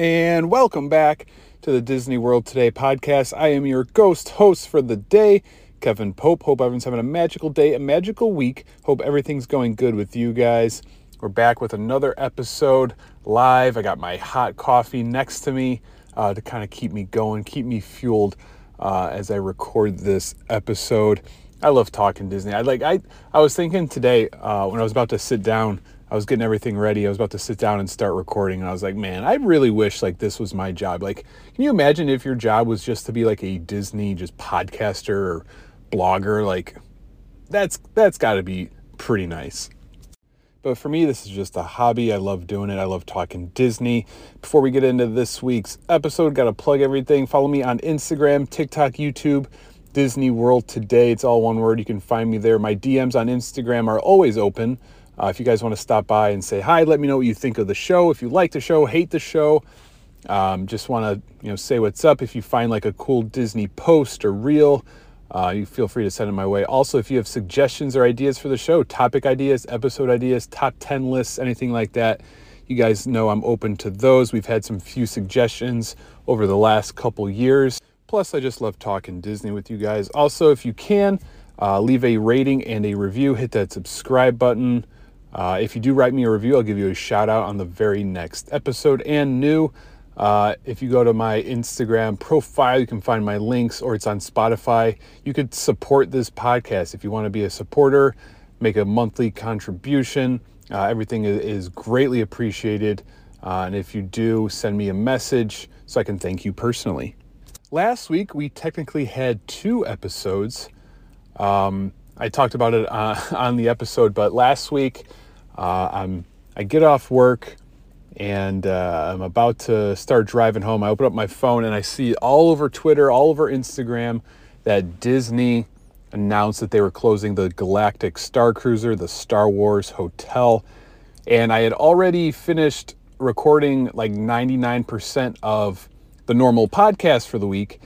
and welcome back to the Disney World Today podcast. I am your ghost host for the day, Kevin Pope. Hope everyone's having a magical day, a magical week. Hope everything's going good with you guys. We're back with another episode live. I got my hot coffee next to me uh, to kind of keep me going, keep me fueled uh, as I record this episode. I love talking Disney. I like I I was thinking today uh, when I was about to sit down I was getting everything ready. I was about to sit down and start recording, and I was like, man, I really wish like this was my job. Like, can you imagine if your job was just to be like a Disney just podcaster or blogger? Like, that's that's got to be pretty nice. But for me, this is just a hobby. I love doing it. I love talking Disney. Before we get into this week's episode, got to plug everything. Follow me on Instagram, TikTok, YouTube, Disney World Today. It's all one word. You can find me there. My DMs on Instagram are always open. Uh, if you guys want to stop by and say hi, let me know what you think of the show. If you like the show, hate the show, um, just want to you know say what's up. If you find like a cool Disney post or reel, uh, you feel free to send it my way. Also, if you have suggestions or ideas for the show, topic ideas, episode ideas, top 10 lists, anything like that, you guys know I'm open to those. We've had some few suggestions over the last couple years. Plus, I just love talking Disney with you guys. Also, if you can, uh, leave a rating and a review, hit that subscribe button. Uh, if you do write me a review, I'll give you a shout out on the very next episode. And new, uh, if you go to my Instagram profile, you can find my links or it's on Spotify. You could support this podcast if you want to be a supporter, make a monthly contribution. Uh, everything is greatly appreciated. Uh, and if you do, send me a message so I can thank you personally. Last week, we technically had two episodes. Um, I talked about it uh, on the episode, but last week uh, I'm I get off work and uh, I'm about to start driving home. I open up my phone and I see all over Twitter, all over Instagram, that Disney announced that they were closing the Galactic Star Cruiser, the Star Wars Hotel, and I had already finished recording like 99% of the normal podcast for the week.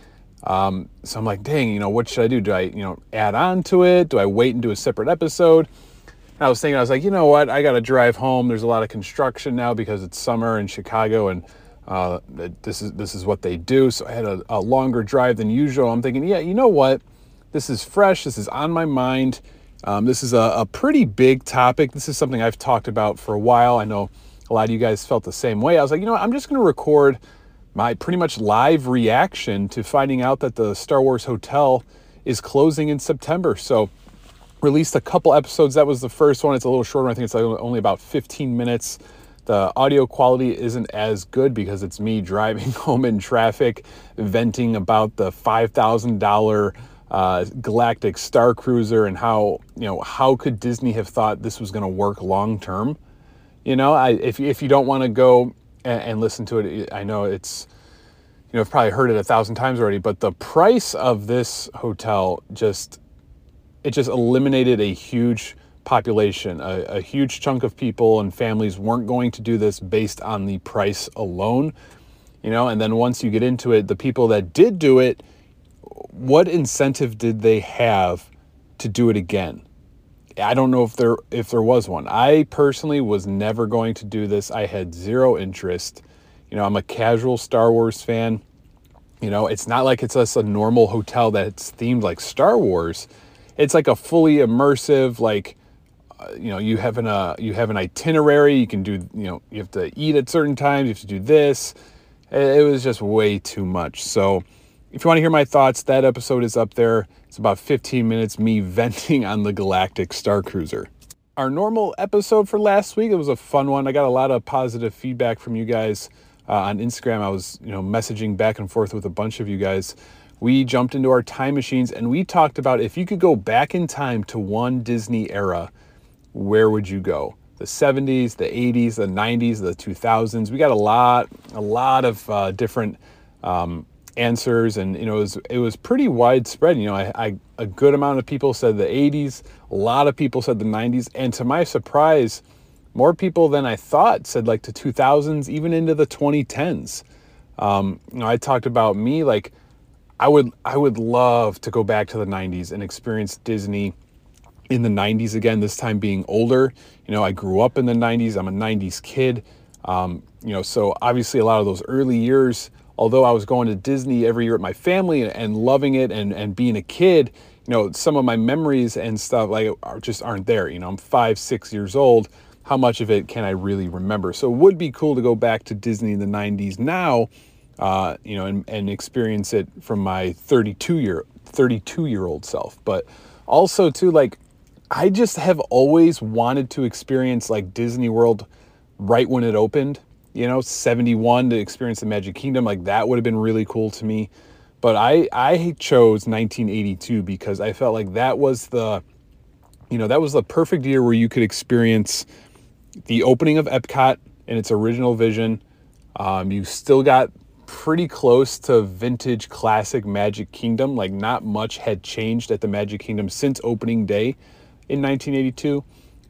Um, so I'm like, dang, you know, what should I do? Do I, you know, add on to it? Do I wait and do a separate episode? I was thinking, I was like, you know what? I got to drive home. There's a lot of construction now because it's summer in Chicago, and uh, this is this is what they do. So I had a, a longer drive than usual. I'm thinking, yeah, you know what? This is fresh. This is on my mind. Um, this is a, a pretty big topic. This is something I've talked about for a while. I know a lot of you guys felt the same way. I was like, you know what? I'm just going to record my pretty much live reaction to finding out that the Star Wars Hotel is closing in September. So, released a couple episodes. That was the first one. It's a little shorter. I think it's only about 15 minutes. The audio quality isn't as good because it's me driving home in traffic, venting about the $5,000 uh, Galactic Star Cruiser and how, you know, how could Disney have thought this was going to work long term? You know, I, if, if you don't want to go and, and listen to it. I know it's, you know, I've probably heard it a thousand times already, but the price of this hotel just, it just eliminated a huge population. A, a, huge chunk of people and families weren't going to do this based on the price alone, you know. And then once you get into it, the people that did do it, what incentive did they have to do it again? I don't know if there if there was one. I personally was never going to do this. I had zero interest. You know, I'm a casual Star Wars fan. You know, it's not like it's just a normal hotel that's themed like Star Wars. It's like a fully immersive like uh, you know, you have an uh, you have an itinerary, you can do, you know, you have to eat at certain times, you have to do this. It was just way too much. So, if you want to hear my thoughts, that episode is up there. It's about 15 minutes me venting on the Galactic Star Cruiser. Our normal episode for last week, it was a fun one. I got a lot of positive feedback from you guys uh, on Instagram. I was, you know, messaging back and forth with a bunch of you guys. We jumped into our time machines and we talked about if you could go back in time to one Disney era, where would you go? The 70s, the 80s, the 90s, the 2000s. We got a lot, a lot of uh, different um, answers and you know it was it was pretty widespread you know I, I, a good amount of people said the 80s a lot of people said the 90s and to my surprise more people than i thought said like the 2000s even into the 2010s um, you know i talked about me like i would i would love to go back to the 90s and experience disney in the 90s again this time being older you know i grew up in the 90s i'm a 90s kid Um, you know, so obviously a lot of those early years, although I was going to Disney every year with my family and, and loving it and, and being a kid, you know, some of my memories and stuff like are, just aren't there. You know, I'm five, six years old. How much of it can I really remember? So it would be cool to go back to Disney in the 90s now, uh, you know, and, and experience it from my 32 year 32 year old self. But also too, like I just have always wanted to experience like Disney World right when it opened. You know, 71 to experience the Magic Kingdom, like that would have been really cool to me. But I I chose 1982 because I felt like that was the you know, that was the perfect year where you could experience the opening of Epcot in its original vision. Um, you still got pretty close to vintage classic Magic Kingdom. Like, not much had changed at the Magic Kingdom since opening day in 1982.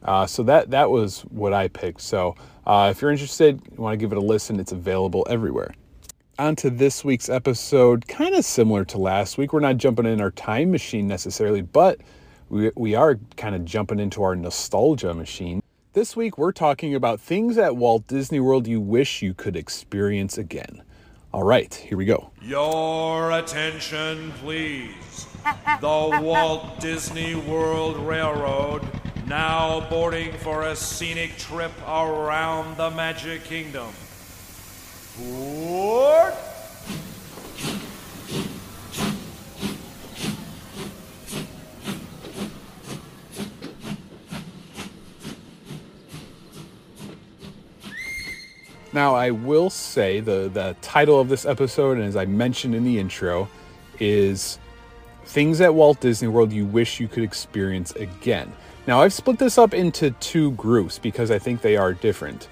Uh, so that that was what I picked. So uh, if you're interested, you want to give it a listen, it's available everywhere. On to this week's episode, kind of similar to last week. We're not jumping in our time machine necessarily, but we, we are kind of jumping into our nostalgia machine. This week, we're talking about things at Walt Disney World you wish you could experience again. All right, here we go. Your attention, please. The Walt Disney World Railroad now boarding for a scenic trip around the Magic Kingdom. Board! Now, I will say the, the title of this episode, and as I mentioned in the intro, is Things at Walt Disney World You Wish You Could Experience Again. Now, I've split this up into two groups because I think they are different.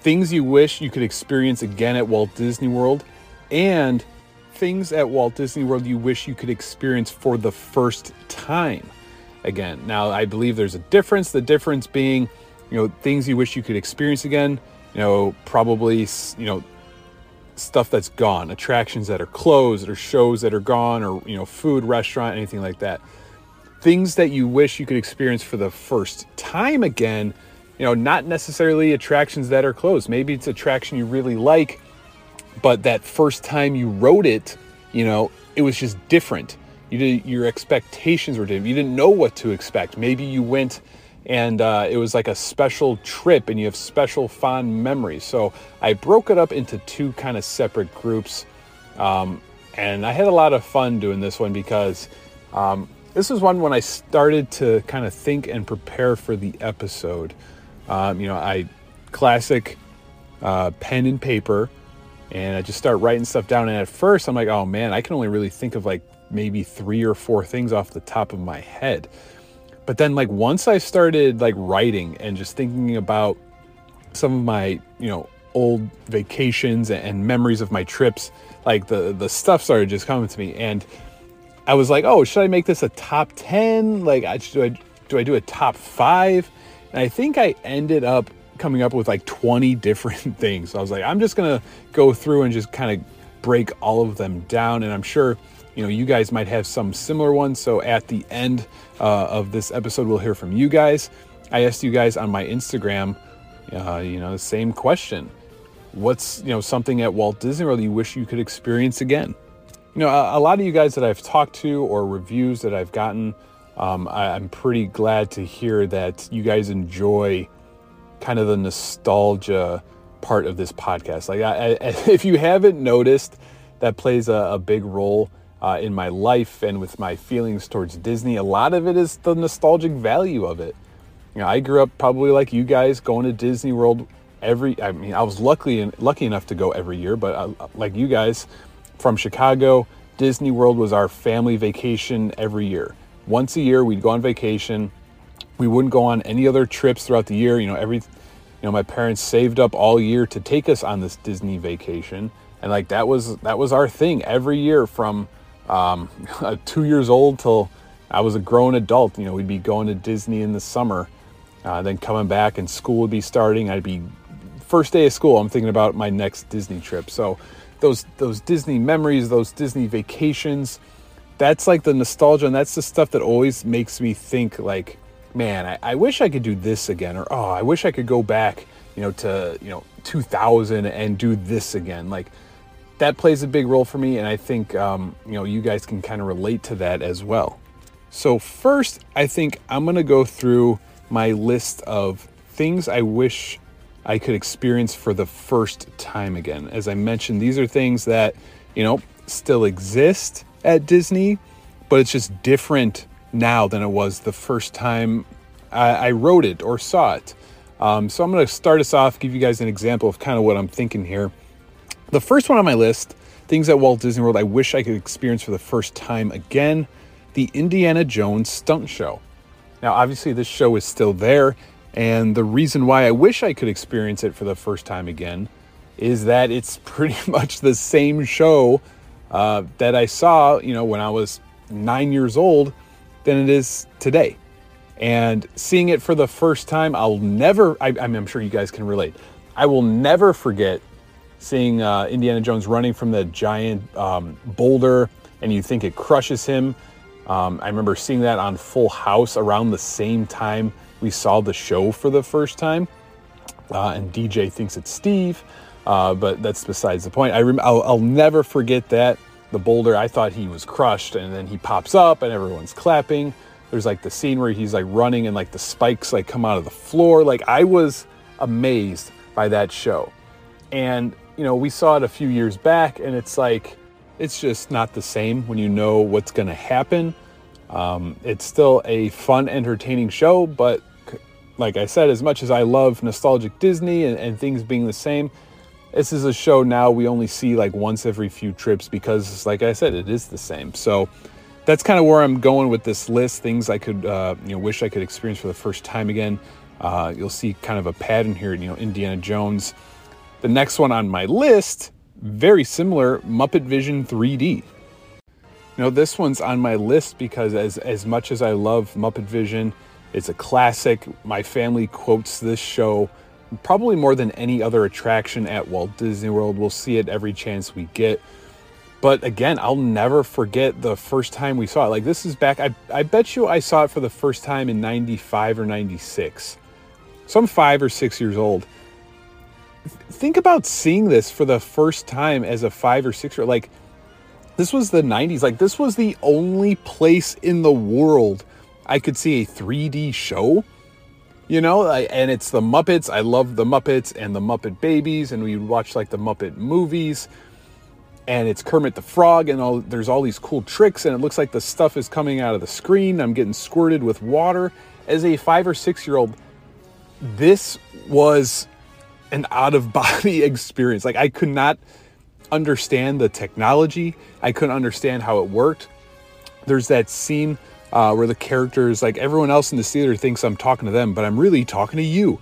Things you wish you could experience again at Walt Disney World, and things at Walt Disney World you wish you could experience for the first time again. Now, I believe there's a difference. The difference being, you know, things you wish you could experience again you know, probably, you know, stuff that's gone, attractions that are closed or shows that are gone or, you know, food, restaurant, anything like that. Things that you wish you could experience for the first time again, you know, not necessarily attractions that are closed. Maybe it's attraction you really like, but that first time you rode it, you know, it was just different. You did, your expectations were different. You didn't know what to expect. Maybe you went and uh, it was like a special trip and you have special fond memories. So i broke it up into two kind of separate groups um, and i had a lot of fun doing this one because um, this was one when i started to kind of think and prepare for the episode. Um, you know i classic uh, pen and paper and i just start writing stuff down and at first i'm like oh man i can only really think of like maybe three or four things off the top of my head but then like once I started like writing and just thinking about some of my, you know, old vacations and memories of my trips, like the the stuff started just coming to me and I was like, "Oh, should I make this a top 10? Like do I do I do a top 5?" And I think I ended up coming up with like 20 different things. So I was like, I'm just going to go through and just kind of break all of them down and I'm sure you know, you guys might have some similar ones. So at the end uh, of this episode, we'll hear from you guys. I asked you guys on my Instagram, uh, you know, the same question. What's, you know, something at Walt Disney World you wish you could experience again? You know, a, a lot of you guys that I've talked to or reviews that I've gotten, um, I, I'm pretty glad to hear that you guys enjoy kind of the nostalgia part of this podcast. Like, I, I, if you haven't noticed, that plays a, a big role uh, in my life and with my feelings towards Disney. A lot of it is the nostalgic value of it. You know, I grew up probably like you guys going to Disney World every. I mean, I was lucky lucky enough to go every year, but uh, like you guys from Chicago, Disney World was our family vacation every year. Once a year, we'd go on vacation. We wouldn't go on any other trips throughout the year. You know, every, you know, my parents saved up all year to take us on this Disney vacation, and like that was that was our thing every year from um, two years old till I was a grown adult. You know, we'd be going to Disney in the summer, uh, then coming back, and school would be starting. I'd be first day of school. I'm thinking about my next Disney trip. So those those Disney memories, those Disney vacations, that's like the nostalgia, and that's the stuff that always makes me think like, man, I, I wish I could do this again, or oh, I wish I could go back, you know, to you know 2000 and do this again. Like that plays a big role for me, and I think um, you know you guys can kind of relate to that as well. So first, I think I'm gonna go through my list of things I wish I could experience for the first time again. As I mentioned, these are things that you know still exist at Disney, but it's just different now than it was the first time I, I wrote it or saw it. Um, so I'm to start us off, give you guys an example of kind of what I'm thinking here. The first one on my list, things at Walt Disney World I wish I could experience for the first time again, the Indiana Jones stunt show. Now, obviously, this show is still there, and the reason why I wish I could experience it for the first time again is that it's pretty much the same show uh, that I saw, you know, when I was nine years old than it is today. And seeing it for the first time, I'll never, I, I'm sure you guys can relate. I will never forget seeing uh, Indiana Jones running from the giant um, boulder and you think it crushes him. Um, I remember seeing that on Full House around the same time we saw the show for the first time. Uh, and DJ thinks it's Steve, uh, but that's besides the point. I rem- I'll, I'll never forget that. The boulder, I thought he was crushed, and then he pops up and everyone's clapping. There's like the scene where he's like running and like the spikes like come out of the floor. Like I was amazed by that show. And you know, we saw it a few years back and it's like it's just not the same when you know what's going to happen. Um, it's still a fun, entertaining show, but like I said, as much as I love nostalgic Disney and, and things being the same, this is a show now we only see like once every few trips because, like I said, it is the same. So that's kind of where I'm going with this list. Things I could, uh, you know, wish I could experience for the first time again. Uh, you'll see kind of a pattern here. You know, Indiana Jones. The next one on my list, very similar, Muppet Vision 3D. Now, this one's on my list because as as much as I love Muppet Vision, it's a classic. My family quotes this show probably more than any other attraction at Walt Disney World. We'll see it every chance we get. But again, I'll never forget the first time we saw it. Like this is back I I bet you I saw it for the first time in 95 or 96. So I'm 5 or 6 years old. Think about seeing this for the first time as a 5 or 6 year like this was the 90s. Like this was the only place in the world I could see a 3D show. You know, and it's the Muppets. I love the Muppets and the Muppet Babies, and we watch like the Muppet movies and it's Kermit the Frog, and all, there's all these cool tricks, and it looks like the stuff is coming out of the screen. I'm getting squirted with water. As a five or six year old, this was an out of body experience. Like, I could not understand the technology, I couldn't understand how it worked. There's that scene uh, where the characters, like everyone else in the theater, thinks I'm talking to them, but I'm really talking to you.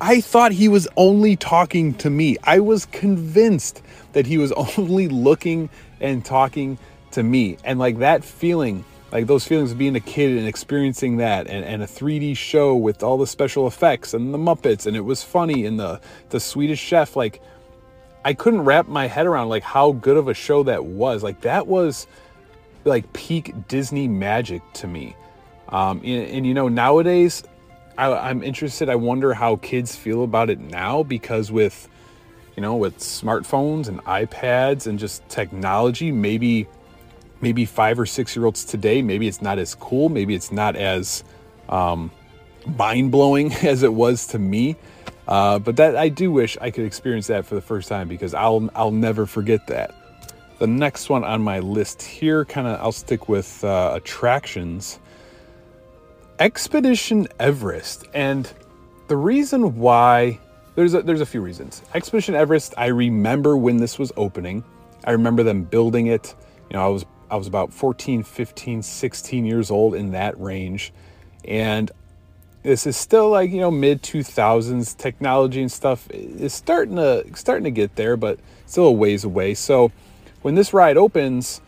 I thought he was only talking to me. I was convinced that he was only looking and talking to me. And like that feeling, like those feelings of being a kid and experiencing that and, and a 3D show with all the special effects and the Muppets and it was funny and the the Swedish chef, like I couldn't wrap my head around like how good of a show that was. Like that was like peak Disney magic to me. Um, and, and you know, nowadays I, am interested. I wonder how kids feel about it now because with, you know, with smartphones and iPads and just technology, maybe, maybe five or six year olds today, maybe it's not as cool. Maybe it's not as um, mind blowing as it was to me. Uh, but that I do wish I could experience that for the first time because I'll I'll never forget that. The next one on my list here, kind of, I'll stick with uh, attractions. Expedition Everest. And the reason why there's a, there's a few reasons. Expedition Everest, I remember when this was opening. I remember them building it. You know, I was I was about 14, 15, 16 years old in that range. And this is still like, you know, mid 2000s technology and stuff is starting to starting to get there, but still a ways away. So, when this ride opens,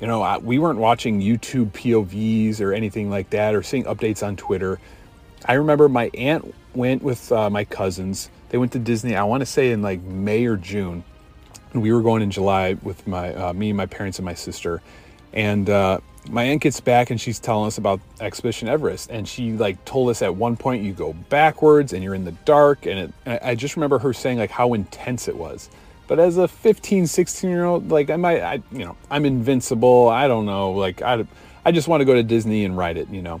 you know, we weren't watching YouTube POVs or anything like that or seeing updates on Twitter. I remember my aunt went with uh, my cousins. They went to Disney, I want to say in like May or June. And we were going in July with my uh, me, my parents, and my sister. And uh, my aunt gets back and she's telling us about Expedition Everest. And she like told us at one point you go backwards and you're in the dark. And it, I just remember her saying like how intense it was. But as a 15, 16 year old, like I might, I, you know, I'm invincible. I don't know. Like I, I just want to go to Disney and ride it, you know.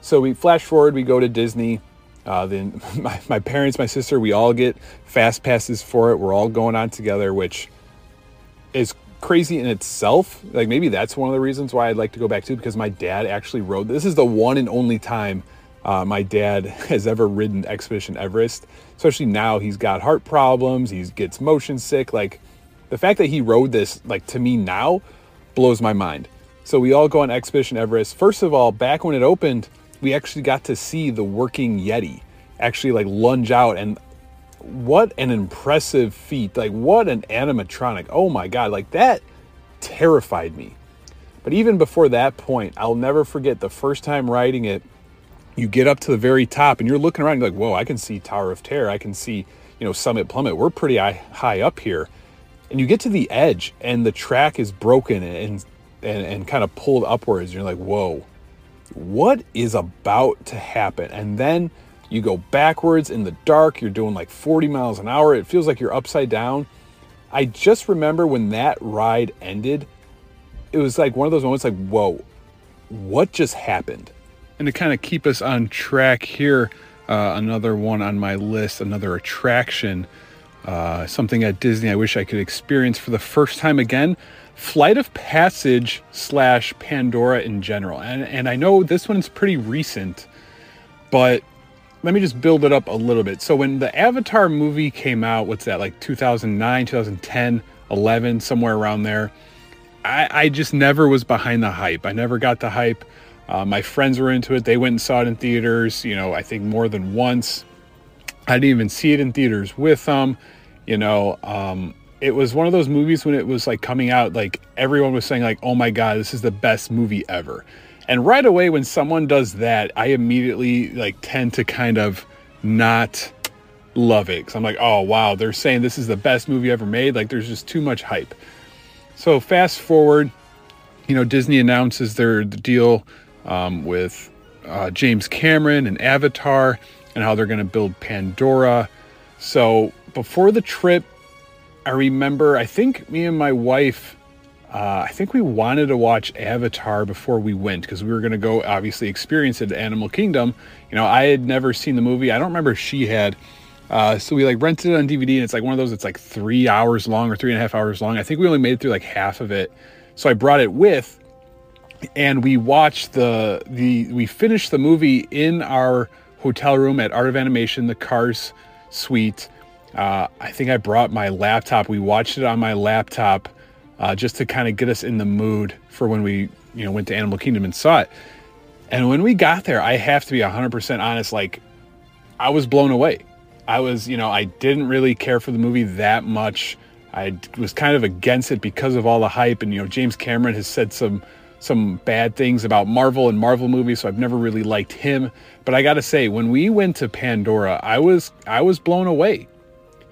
So we flash forward, we go to Disney. Uh, then my, my parents, my sister, we all get fast passes for it. We're all going on together, which is crazy in itself. Like maybe that's one of the reasons why I'd like to go back to because my dad actually rode. This is the one and only time uh, my dad has ever ridden Expedition Everest. Especially now, he's got heart problems. He gets motion sick. Like the fact that he rode this, like to me now, blows my mind. So we all go on Expedition Everest. First of all, back when it opened, we actually got to see the working Yeti actually like lunge out and what an impressive feat. Like what an animatronic. Oh my god, like that terrified me. But even before that point, I'll never forget the first time riding it. You get up to the very top and you're looking around, you're like, whoa, I can see Tower of Terror. I can see, you know, Summit Plummet. We're pretty high, high up here. And you get to the edge and the track is broken and and, and kind of pulled upwards. You're like, whoa, what is about to happen? And then you go backwards in the dark, you're doing like 40 miles an hour. It feels like you're upside down. I just remember when that ride ended, it was like one of those moments like, whoa, what just happened? And to kind of keep us on track here, uh, another one on my list, another attraction, uh, something at Disney I wish I could experience for the first time again Flight of Passage slash Pandora in general. And, and I know this one's pretty recent, but let me just build it up a little bit. So when the Avatar movie came out, what's that, like 2009, 2010, 11, somewhere around there, I, I just never was behind the hype. I never got the hype. Uh, my friends were into it. They went and saw it in theaters, you know, I think more than once. I didn't even see it in theaters with them. You know, um, it was one of those movies when it was like coming out, like everyone was saying, like, oh my God, this is the best movie ever. And right away, when someone does that, I immediately like tend to kind of not love it because I'm like, oh wow, they're saying this is the best movie ever made. Like, there's just too much hype. So fast forward, you know, Disney announces their deal um, with uh, James Cameron and Avatar and how they're going to build Pandora. So before the trip, I remember, I think me and my wife, uh, I think we wanted to watch Avatar before we went because we were going to go obviously experience it at Animal Kingdom. You know, I had never seen the movie. I don't remember if she had. Uh, so we like rented it on DVD and it's like one of those, it's like three hours long or three and a half hours long. I think we only made it through like half of it. So I brought it with and we watched the, the, we finished the movie in our hotel room at Art of Animation, the Cars suite. Uh, I think I brought my laptop. We watched it on my laptop uh, just to kind of get us in the mood for when we, you know, went to Animal Kingdom and saw it. And when we got there, I have to be 100% honest, like, I was blown away. I was, you know, I didn't really care for the movie that much. I was kind of against it because of all the hype. And, you know, James Cameron has said some some bad things about Marvel and Marvel movies, so I've never really liked him. But I got to say, when we went to Pandora, I was I was blown away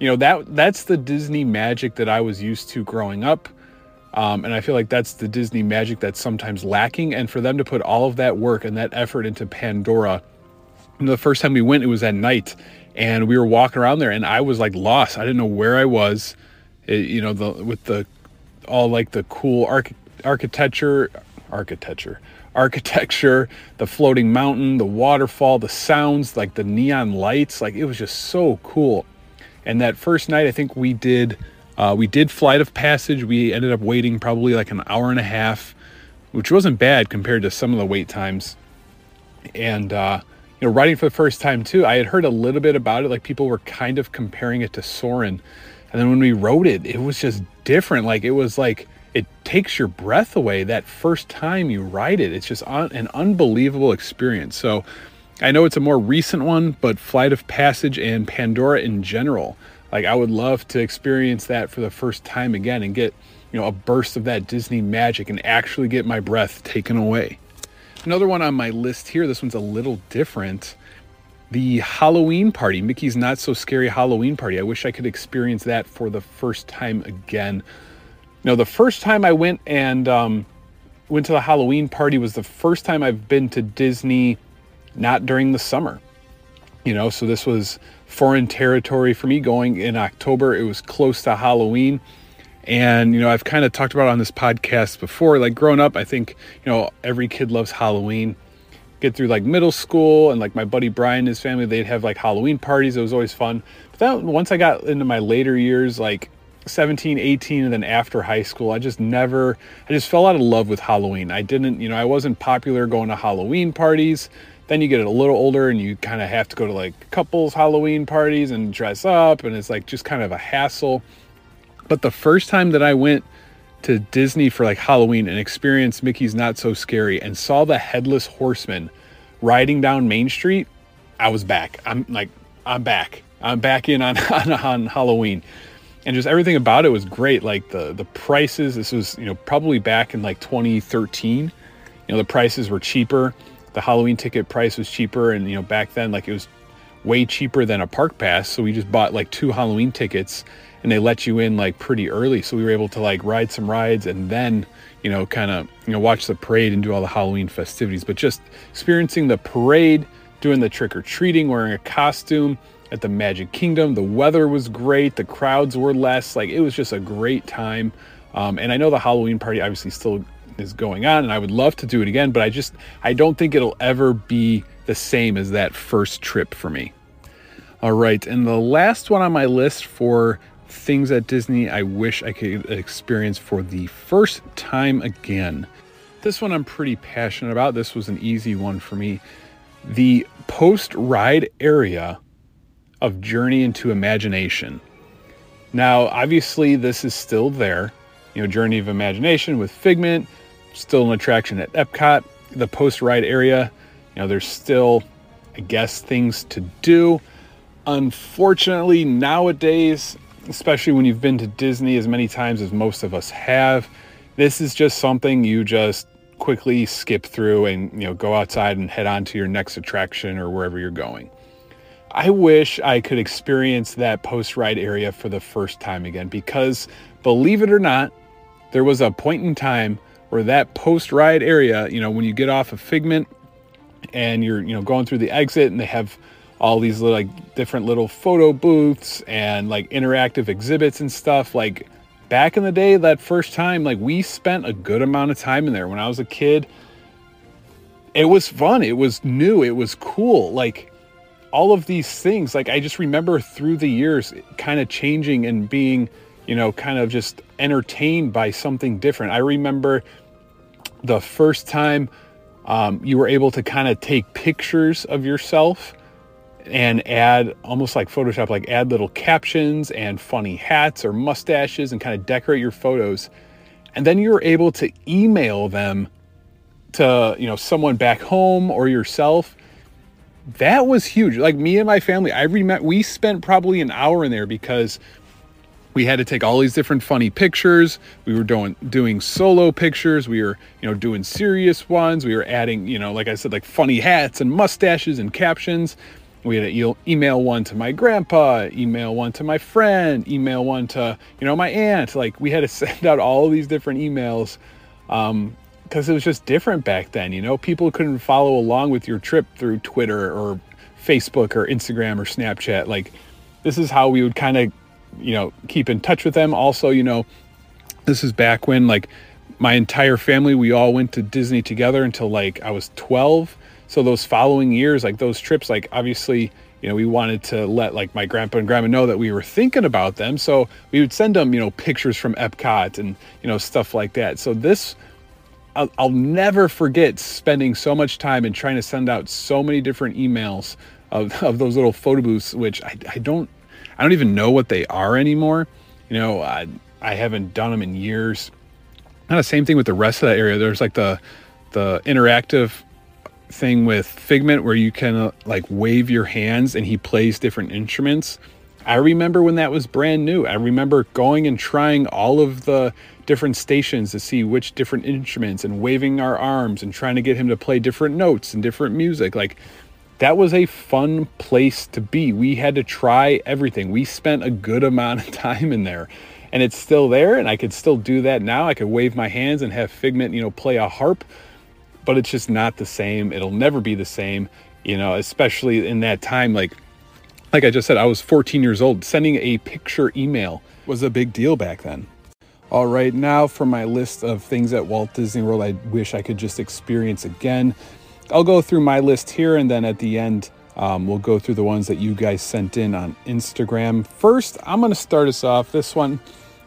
you know that that's the Disney magic that I was used to growing up. Um, and I feel like that's the Disney magic that's sometimes lacking. And for them to put all of that work and that effort into Pandora, the first time we went, it was at night, and we were walking around there, and I was like lost. I didn't know where I was. It, you know, the with the all like the cool arch- architecture, architecture, architecture, the floating mountain, the waterfall, the sounds, like the neon lights. Like it was just so cool. And that first night, I think we did uh, we did Flight of Passage. We ended up waiting probably like an hour and a half, which wasn't bad compared to some of the wait times. And uh, you know, riding for the first time too, I had heard a little bit about it. Like people were kind of comparing it to Soarin', and then when we rode it, it was just different. Like it was like it takes your breath away that first time you ride it. It's just un- an unbelievable experience. So I know it's a more recent one, but Flight of Passage and Pandora in general, like I would love to experience that for the first time again and get, you know, a burst of that Disney magic and actually get my breath taken away. Another one on my list here, this one's a little different. The Halloween party, Mickey's Not So Scary Halloween party. I wish I could experience that for the first time again. Know, the first time I went and um, went to the Halloween party was the first time I've been to Disney not during the summer. You know, so this was foreign territory for me going in October. It was close to Halloween. And, you know, I've kind of talked about on this podcast before. Like growing up, I think, you know, every kid loves Halloween. Get through like middle school and like my buddy Brian and his family, they'd have like Halloween parties. It was always fun. But then once I got into my later years, like 17, 18, and then after high school, I just never, I just fell out of love with Halloween. I didn't, you know, I wasn't popular going to Halloween parties. Then you get a little older and you kind of have to go to like couples Halloween parties and dress up, and it's like just kind of a hassle. But the first time that I went to Disney for like Halloween and experienced Mickey's Not So Scary and saw the headless horseman riding down Main Street, I was back. I'm like, I'm back. I'm back in on, on, on Halloween. And just everything about it was great. Like the the prices, this was, you know, probably back in like 2013. You know, the prices were cheaper. The Halloween ticket price was cheaper. And, you know, back then, like it was way cheaper than a park pass. So we just bought like two Halloween tickets and they let you in like pretty early. So we were able to like ride some rides and then, you know, kind of, you know, watch the parade and do all the Halloween festivities. But just experiencing the parade, doing the trick or treating, wearing a costume at the Magic Kingdom. The weather was great. The crowds were less. Like it was just a great time. Um, and I know the Halloween party obviously still is going on and I would love to do it again, but I just, I don't think it'll ever be the same as that first trip for me. All right. And the last one on my list for things at Disney I wish I could experience for the first time again. This one I'm pretty passionate about. This was an easy one for me. The post ride area of Journey into Imagination. Now, obviously, this is still there. You know, Journey of Imagination with Figment, still an attraction at Epcot. The post ride area, you know, there's still, I guess, things to do. Unfortunately, nowadays, especially when you've been to Disney as many times as most of us have, this is just something you just quickly skip through and you know go outside and head on to your next attraction or wherever you're going. I wish I could experience that post ride area for the first time again because believe it or not, there was a point in time where that post ride area, you know, when you get off of Figment and you're, you know, going through the exit and they have all these little, like different little photo booths and like interactive exhibits and stuff. Like back in the day, that first time, like we spent a good amount of time in there when I was a kid. It was fun. It was new. It was cool. Like all of these things, like I just remember through the years kind of changing and being, you know, kind of just entertained by something different. I remember the first time um, you were able to kind of take pictures of yourself and add almost like Photoshop, like add little captions and funny hats or mustaches and kind of decorate your photos. And then you were able to email them to, you know, someone back home or yourself. That was huge. Like me and my family, I remember we spent probably an hour in there because we had to take all these different funny pictures. We were doing doing solo pictures. We were, you know, doing serious ones. We were adding, you know, like I said, like funny hats and mustaches and captions we had to email one to my grandpa, email one to my friend, email one to you know my aunt. Like we had to send out all these different emails because um, it was just different back then. You know, people couldn't follow along with your trip through Twitter or Facebook or Instagram or Snapchat. Like this is how we would kind of you know keep in touch with them. Also, you know, this is back when like my entire family we all went to Disney together until like I was 12 so those following years like those trips like obviously you know we wanted to let like my grandpa and grandma know that we were thinking about them. So we would send them you know pictures from epcot and you know stuff like that. So this I'll, I'll never forget spending so much time and trying to send out so many different emails of, of those little photo booths which I, I don't i don't even know what they are anymore you know i, I haven't done them in years kind of same thing with the rest of that area there's like the the interactive thing with Figment where you can uh, like wave your hands and he plays different instruments. I remember when that was brand new. I remember going and trying all of the different stations to see which different instruments and waving our arms and trying to get him to play different notes and different music. Like that was a fun place to be. We had to try everything. We spent a good amount of time in there. and it's still there and I could still do that now. I could wave my hands and have Figment, you know, play a harp, but it's just not the same. It'll never be the same, you know, especially in that time like like I just said, I was 14 years old. Sending a picture email was a big deal back then. All right, now for my list of things at Walt Disney World I wish I could just experience again. I'll go through my list here and then at the end um, we'll go through the ones that you guys sent in on Instagram. First, I'm going to start us off. This one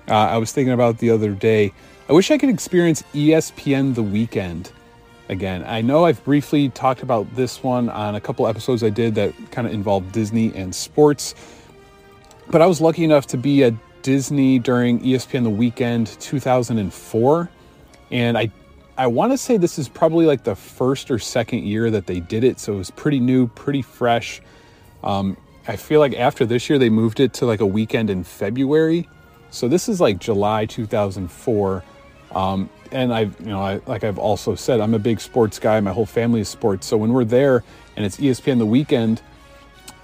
uh, I was thinking about the other day. I wish I could experience ESPN the weekend again. I know I've briefly talked about this one on a couple episodes I did that kind of involved Disney and sports, but I was lucky enough to be at Disney during ESPN the weekend 2004, and I I want to say this is probably like the first or second year that they did it, so it was pretty new, pretty fresh. Um, I feel like after this year they moved it to like a weekend in February, so this is like July 2004. Um, and I've, you know, I, like I've also said, I'm a big sports guy. My whole family is sports. So when we're there and it's ESPN the weekend,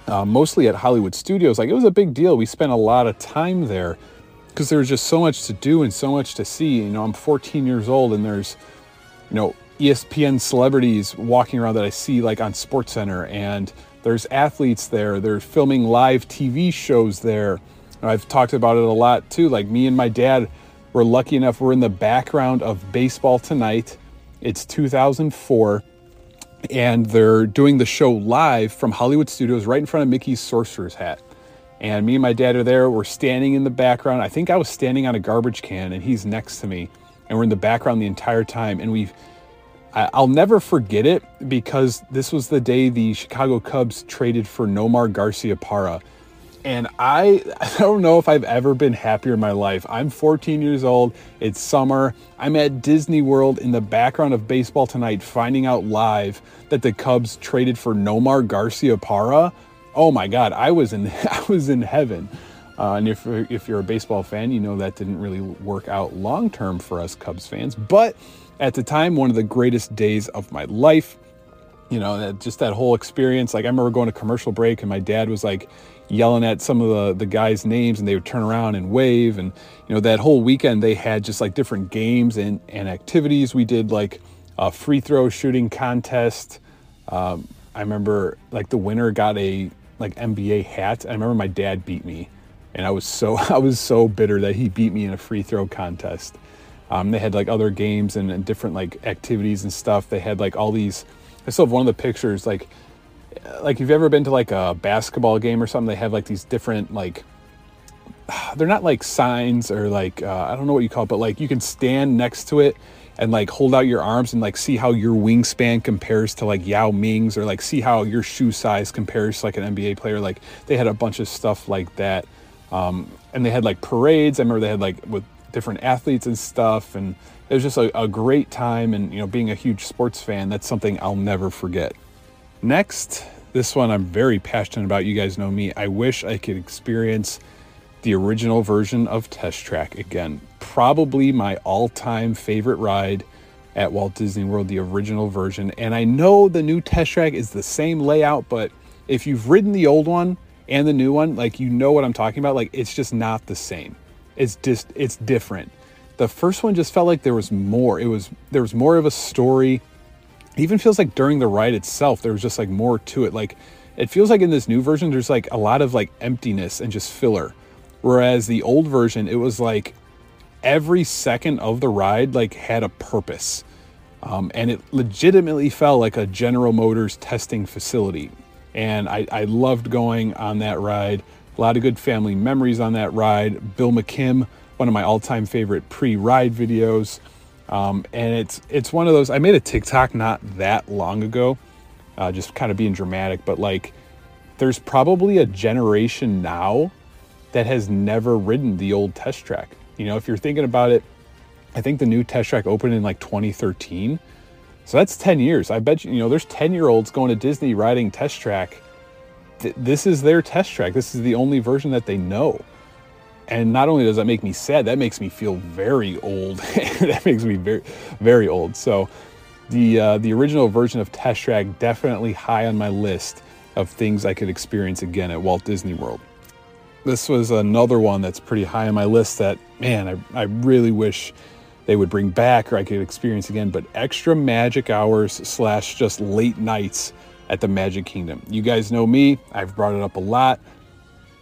uh, mostly at Hollywood Studios, like it was a big deal. We spent a lot of time there because there was just so much to do and so much to see. You know, I'm 14 years old and there's you know, ESPN celebrities walking around that I see like on Sports Center, and there's athletes there. They're filming live TV shows there. I've talked about it a lot too. Like me and my dad were lucky enough. We're in the background of Baseball Tonight. It's 2004, and they're doing the show live from Hollywood Studios, right in front of Mickey's Sorcerer's Hat. And me and my dad are there. We're standing in the background. I think I was standing on a garbage can, and he's next to me and we're in the background the entire time. And we've, I'll never forget it because this was the day the Chicago Cubs traded for Nomar Garciaparra. And I, I don't know if I've ever been happier in my life. I'm 14 years old. It's summer. I'm at Disney World in the background of baseball tonight, finding out live that the Cubs traded for Nomar Garciaparra. Oh my God, I was in I was in heaven. Uh, and if, if you're a baseball fan, you know that didn't really work out long term for us Cubs fans. But at the time, one of the greatest days of my life. You know, that, just that whole experience. Like, I remember going to commercial break and my dad was like yelling at some of the, the guys' names and they would turn around and wave. And, you know, that whole weekend they had just like different games and, and activities. We did like a free throw shooting contest. Um, I remember like the winner got a like NBA hat. I remember my dad beat me and I was so I was so bitter that he beat me in a free throw contest. Um, they had like other games and, and, different like activities and stuff. They had like all these. I still have one of the pictures. Like, like if you've ever been to like a basketball game or something, they have like these different like. They're not like signs or like uh, I don't know what you call it, but like you can stand next to it and like hold out your arms and like see how your wingspan compares to like Yao Ming's or like see how your shoe size compares to like an NBA player. Like they had a bunch of stuff like that. Um, and they had like parades. I remember they had like with different athletes and stuff. And it was just a, a great time. And, you know, being a huge sports fan, that's something I'll never forget. Next, this one I'm very passionate about. You guys know me. I wish I could experience the original version of Test Track again. Probably my all time favorite ride at Walt Disney World, the original version. And I know the new Test Track is the same layout, but if you've ridden the old one, and the new one, like you know what I'm talking about. Like it's just not the same. It's just it's different. The first one just felt like there was more. It was there was more of a story. It even feels like during the ride itself, there was just like more to it. Like it feels like in this new version, there's like a lot of like emptiness and just filler. Whereas the old version, it was like every second of the ride like had a purpose. Um, and it legitimately felt like a General Motors testing facility and I, I loved going on that ride. A lot of good family memories on that ride. Bill McKim, one of my all-time favorite pre-ride videos. Um, and it's it's one of those. I made a TikTok not that long ago, uh, just kind of being dramatic, but like, there's probably a generation now that has never ridden the old test track. You know, if you're thinking about it, I think the new test track opened in like 2013. So that's 10 years. I bet you, you know, there's 10 year olds going to Disney riding test track. Th- this is their test track. This is the only version that they know. And not only does that make me sad, that makes me feel very old. that makes me very, very old. So the, uh, the original version of Test Track definitely high on my list of things I could experience again at Walt Disney World. this was another one that's pretty high on my list that, man, I, I really wish they would bring back or I could experience again, but extra magic hours slash just late nights at the Magic Kingdom. You guys know me, I've brought it up a lot.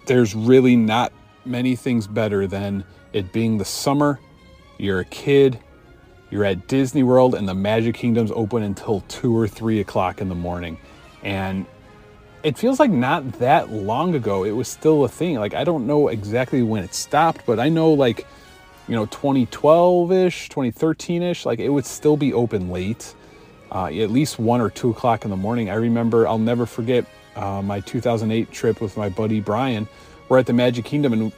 There's really not many things better than it being the summer, you're a kid, you're at Disney World, and the Magic Kingdom's open until 2 or 3 o'clock in the morning. And it feels like not that long ago it was still a thing. Like, I don't know exactly when it stopped, but I know, like, you know, 2012 ish, 2013 ish, like it would still be open late, uh, at least 1 or 2 o'clock in the morning. I remember, I'll never forget uh, my 2008 trip with my buddy Brian. We're at the Magic Kingdom and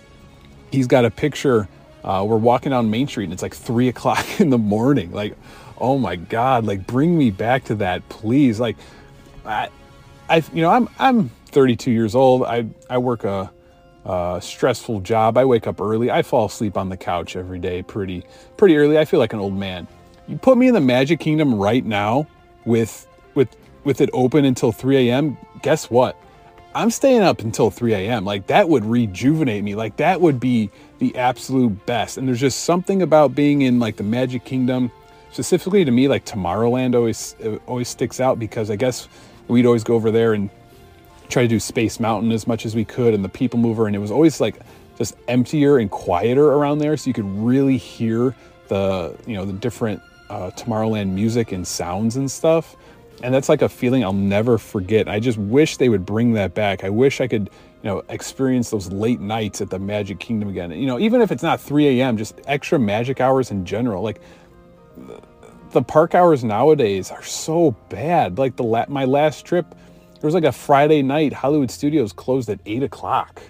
he's got a picture. Uh, we're walking down Main Street and it's like 3 o'clock in the morning. Like, oh my God, like bring me back to that, please. Like, I, I, you know, I'm I'm 32 years old. I I work a, a, stressful job. I wake up early. I fall asleep on the couch every day, pretty pretty early. I feel like an old man. You put me in the Magic Kingdom right now, with with with it open until 3 a.m. Guess what? I'm staying up until 3 a.m. Like that would rejuvenate me. Like that would be the absolute best. And there's just something about being in like the Magic Kingdom, specifically to me, like Tomorrowland always always sticks out because I guess we'd always go over there and try to do Space Mountain as much as we could and the People Mover, and it was always like just emptier and quieter around there, so you could really hear the you know the different uh, Tomorrowland music and sounds and stuff. And that's like a feeling I'll never forget. I just wish they would bring that back. I wish I could, you know, experience those late nights at the Magic Kingdom again. You know, even if it's not 3 a.m., just extra magic hours in general. Like the park hours nowadays are so bad. Like the la- my last trip, there was like a Friday night. Hollywood Studios closed at eight o'clock.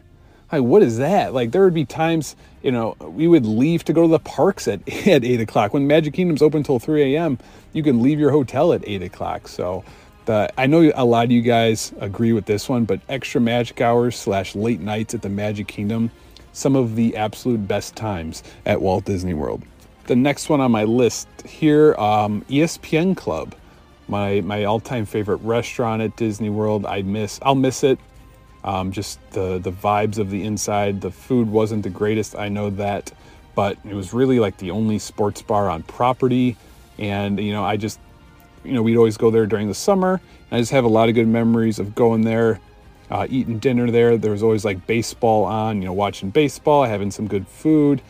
Like what is that? Like there would be times, you know, we would leave to go to the parks at at eight o'clock. When Magic Kingdom's open until three a.m., you can leave your hotel at eight o'clock. So. The, I know a lot of you guys agree with this one, but extra magic hours slash late nights at the Magic Kingdom, some of the absolute best times at Walt Disney World the next one on my list here, um, ESPN Club, my my all-time favorite restaurant at Disney World. I miss, I'll miss it. Um, just the the vibes of the inside. The food wasn't the greatest, I know that, but it was really like the only sports bar on property. And you know, I just, you know, we'd always go there during the summer. I just have a lot of good memories of going there, uh, eating dinner there. There was always like baseball on, you know, watching baseball, having some good food.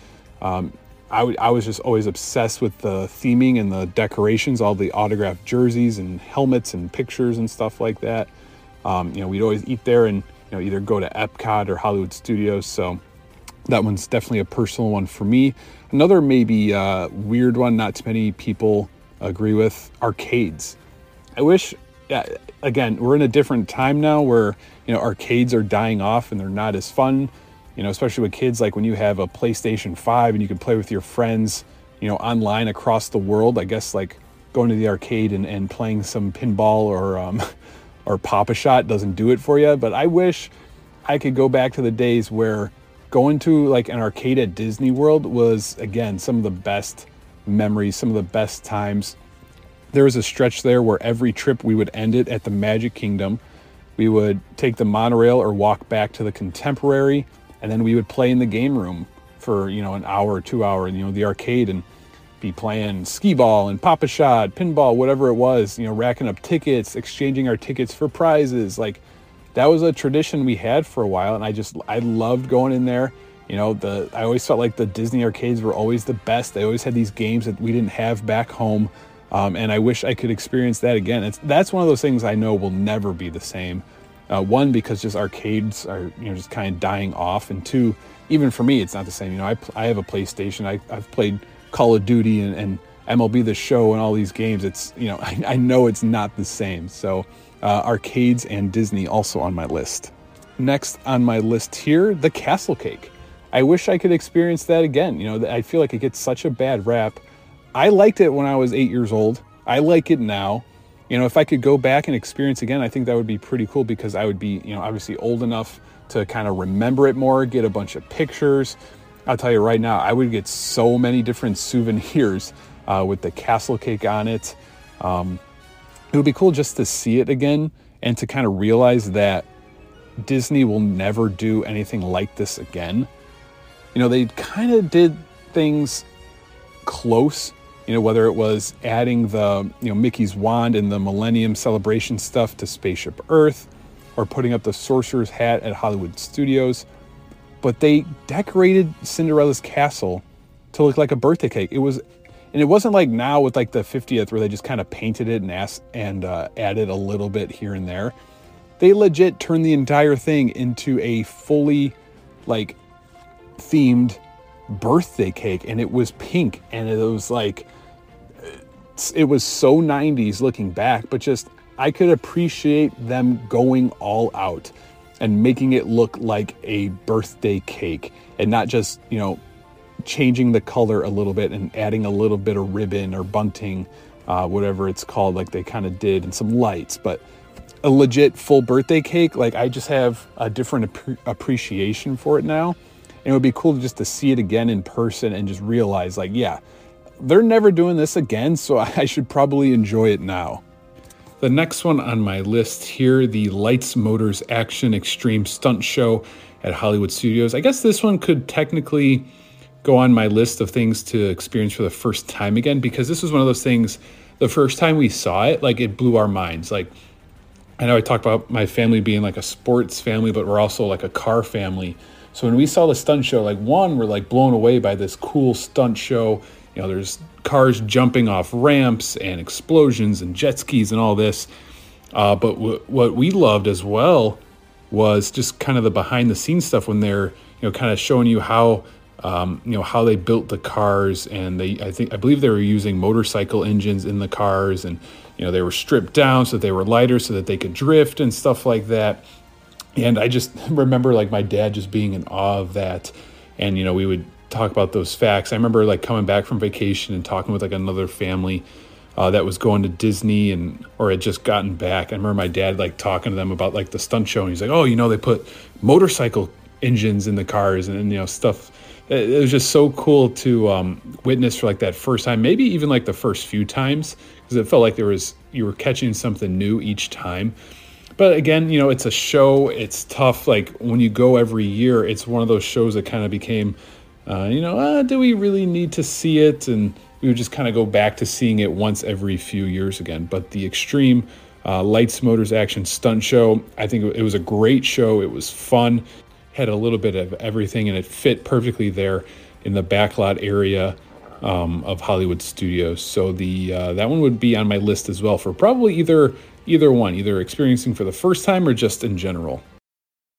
Um, I, w- I was just always obsessed with the theming and the decorations, all the autographed jerseys and helmets and pictures and stuff like that. Um, you know, we'd always eat there and you know either go to Epcot or Hollywood Studios. So that one's definitely a personal one for me. Another maybe uh, weird one, not too many people agree with arcades. I wish, yeah, again, we're in a different time now where you know arcades are dying off and they're not as fun you know, especially with kids, like when you have a PlayStation 5 and you can play with your friends, you know, online across the world. I guess like going to the arcade and, and playing some pinball or, um, or Pop-A-Shot doesn't do it for you. But I wish I could go back to the days where going to like an arcade at Disney World was, again, some of the best memories, some of the best times. There was a stretch there where every trip we would end it at the Magic Kingdom. We would take the monorail or walk back to the Contemporary and then we would play in the game room for you know an hour or two hour you know the arcade and be playing skee ball and Pop-A-Shot pinball whatever it was you know racking up tickets exchanging our tickets for prizes. Like that was a tradition we had for a while and i just i loved going in there. You know the i always felt like the disney arcades were always the best. They always had these games that we didn't have back home um, and i wish i could experience that again. It's that's one of those things i know will never be the same uh, one, because just arcades are you know just kind of dying off, and two, even for me, it's not the same. You know, I, I have a PlayStation. I, I've played Call of Duty and, and MLB The Show and all these games. It's you know I, I know it's not the same. So uh, arcades and Disney also on my list. Next on my list here, the Castle Cake. I wish I could experience that again. You know, I feel like it gets such a bad rap. I liked it when I was eight years old. I like it now you know, if I could go back and experience again, I think that would be pretty cool because I would be, you know, obviously old enough to kind of remember it more, get a bunch of pictures. I'll tell you right now, I would get so many different souvenirs uh, with the castle cake on it. Um, it would be cool just to see it again and to kind of realize that Disney will never do anything like this again. You know, they kind of did things close, you know, whether it was adding the, you know, Mickey's wand and the Millennium Celebration stuff to Spaceship Earth or putting up the Sorcerer's hat at Hollywood Studios. But they decorated Cinderella's castle to look like a birthday cake. It was and it wasn't like now with like the 50th where they just kind of painted it and asked and uh, added a little bit here and there they legit turned the entire thing into a fully like themed birthday cake and it was pink and it was like it was so 90s looking back but just i could appreciate them going all out and making it look like a birthday cake and not just you know changing the color a little bit and adding a little bit of ribbon or bunting, uh, whatever it's called, like they kind of did, and some lights. But a legit full birthday cake, like I just have a different ap- appreciation for it now. And it would be cool just to see it again in person and just realize, like, yeah, they're never doing this again, so I should probably enjoy it now. The next one on my list here, the Lights Motors Action Extreme Stunt Show at Hollywood Studios. I guess this one could technically go on my list of things to experience for the first time again because this was one of those things the first time we saw it like it blew our minds like i know i talked about my family being like a sports family but we're also like a car family so when we saw the stunt show like one we're like blown away by this cool stunt show you know there's cars jumping off ramps and explosions and jet skis and all this. Uh, but w- what we loved as well was just kind of the behind the scenes stuff when they're you know kind of showing you how um, you know how they built the cars and they i think i believe they were using motorcycle engines in the cars and you know they were stripped down so they were lighter so that they could drift and stuff like that. And i just remember like my dad just being in awe of that. And you know we would talk about those facts i remember like coming back from vacation and talking with like another family uh, that was going to Disney and or had just gotten back. I remember my dad like talking to them about like the stunt show, and he's like, "Oh, you know, they put motorcycle engines in the cars and, and you know stuff it was just so cool to um, witness for like that first time, maybe even like the first few times, because it felt like there was you were catching something new each time. But again, you know, it's a show. It's tough. Like when you go every year, it's one of those shows that kind of became, uh, you know, uh, do we really need to see it? And we would just kind of go back to seeing it once every few years again. But the extreme uh, Lights Motors Action Stunt Show, I think it was a great show. It was fun had a little bit of everything, and it fit perfectly there in the backlot area um, of Hollywood studios. So the uh, that one would be on my list as well for probably either either one, either experiencing for the first time or just in general.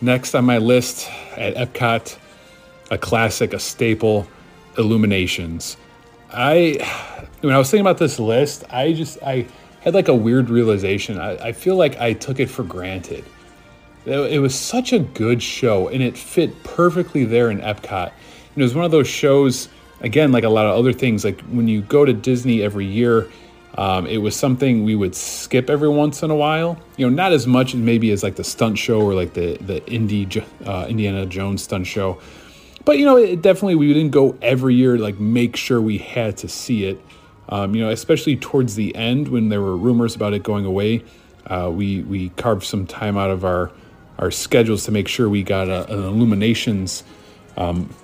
Next on my list at Epcot, a classic, a staple, Illuminations. I, when I was thinking about this list, I just, I had like a weird realization. I, I feel like I took it for granted. It, it was such a good show and it fit perfectly there in Epcot. it was one of those shows, again, like a lot of other things, like when you go to Disney every year, um, it was something we would skip every once in a while. You know, not as much maybe as like the stunt show or like the the Indy uh, Indiana Jones stunt show, but you know, it definitely we didn't go every year. Like make sure we had to see it. Um, you know, especially towards the end when there were rumors about it going away, uh, we we carved some time out of our our schedules to make sure we got a, an Illuminations um,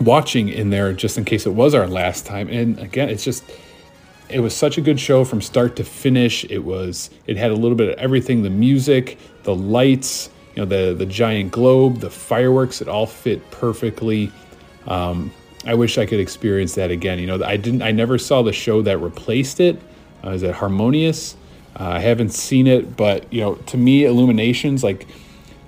watching in there just in case it was our last time. And again, it's just it was such a good show from start to finish. It was it had a little bit of everything, the music, the lights, you know, the the giant globe, the fireworks, it all fit perfectly. Um, I wish I could experience that again. You know, I didn't I never saw the show that replaced it. Uh, is it Harmonious? Uh, I haven't seen it, but you know, to me Illuminations like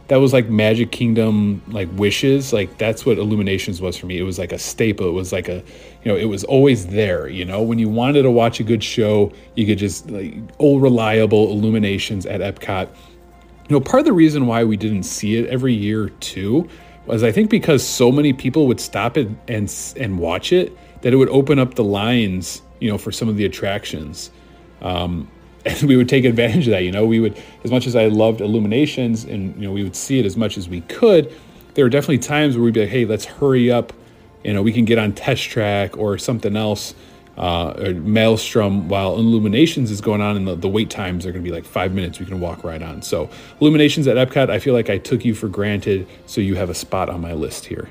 that was like Magic Kingdom like wishes. Like that's what Illuminations was for me. It was like a staple. It was like a, you know, it was always there. You know, when you wanted to watch a good show, you could just like old reliable Illuminations at Epcot. You know, part of the reason why we didn't see it every year too was I think because so many people would stop it and and watch it that it would open up the lines, you know, for some of the attractions. Um, and we would take advantage of that. You know, we would, as much as I loved Illuminations, and you know, we would see it as much as we could. There were definitely times where we'd be like, "Hey, let's hurry up," you know, we can get on Test Track or something else, uh, or Maelstrom, while Illuminations is going on, and the, the wait times are going to be like five minutes. We can walk right on. So, Illuminations at Epcot, I feel like I took you for granted, so you have a spot on my list here.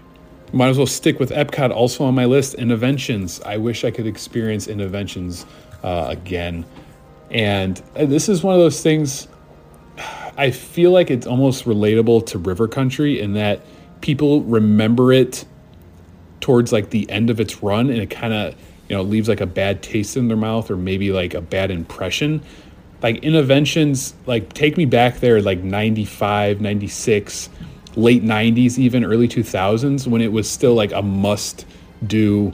Might as well stick with Epcot also on my list. Innoventions. I wish I could experience Innoventions uh, again. And uh, this is one of those things I feel like it's almost relatable to River Country in that people remember it towards like the end of its run and it kind of, you know, leaves like a bad taste in their mouth or maybe like a bad impression. Like Innoventions, like take me back there like 95, 96, late 90s, even early 2000s when it was still like a must do,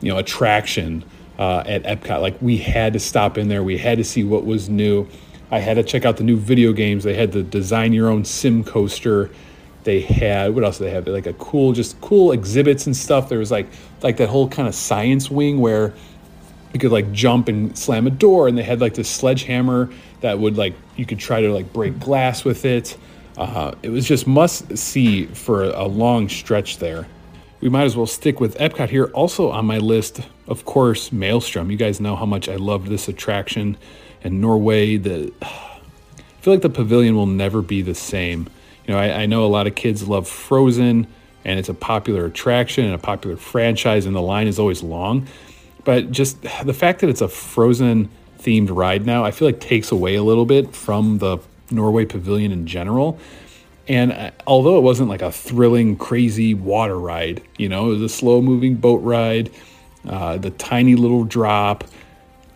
you know, attraction uh, at Epcot. Like we had to stop in there. We had to see what was new. I had to check out the new video games. They had the design your own sim coaster. They had what else did they have? Like a cool, just cool exhibits and stuff. There was like like that whole kind of science wing where you could like jump and slam a door, and they had like this sledgehammer that would like you could try to like break glass with it. Uh, it was just must see for a long stretch there we might as well stick with Epcot here. Also on my list, of course, Maelstrom. You guys know how much I love this attraction. And Norway, the I feel like the pavilion will never be the same. You know, I, I know a lot of kids love Frozen, and it's a popular attraction and a popular franchise, and the line is always long. But just the fact that it's a Frozen themed ride now, I feel like takes away a little bit from the Norway Pavilion in general. And uh, although it wasn't like a thrilling, crazy water ride, you know, it was a slow moving boat ride, uh, the tiny little drop.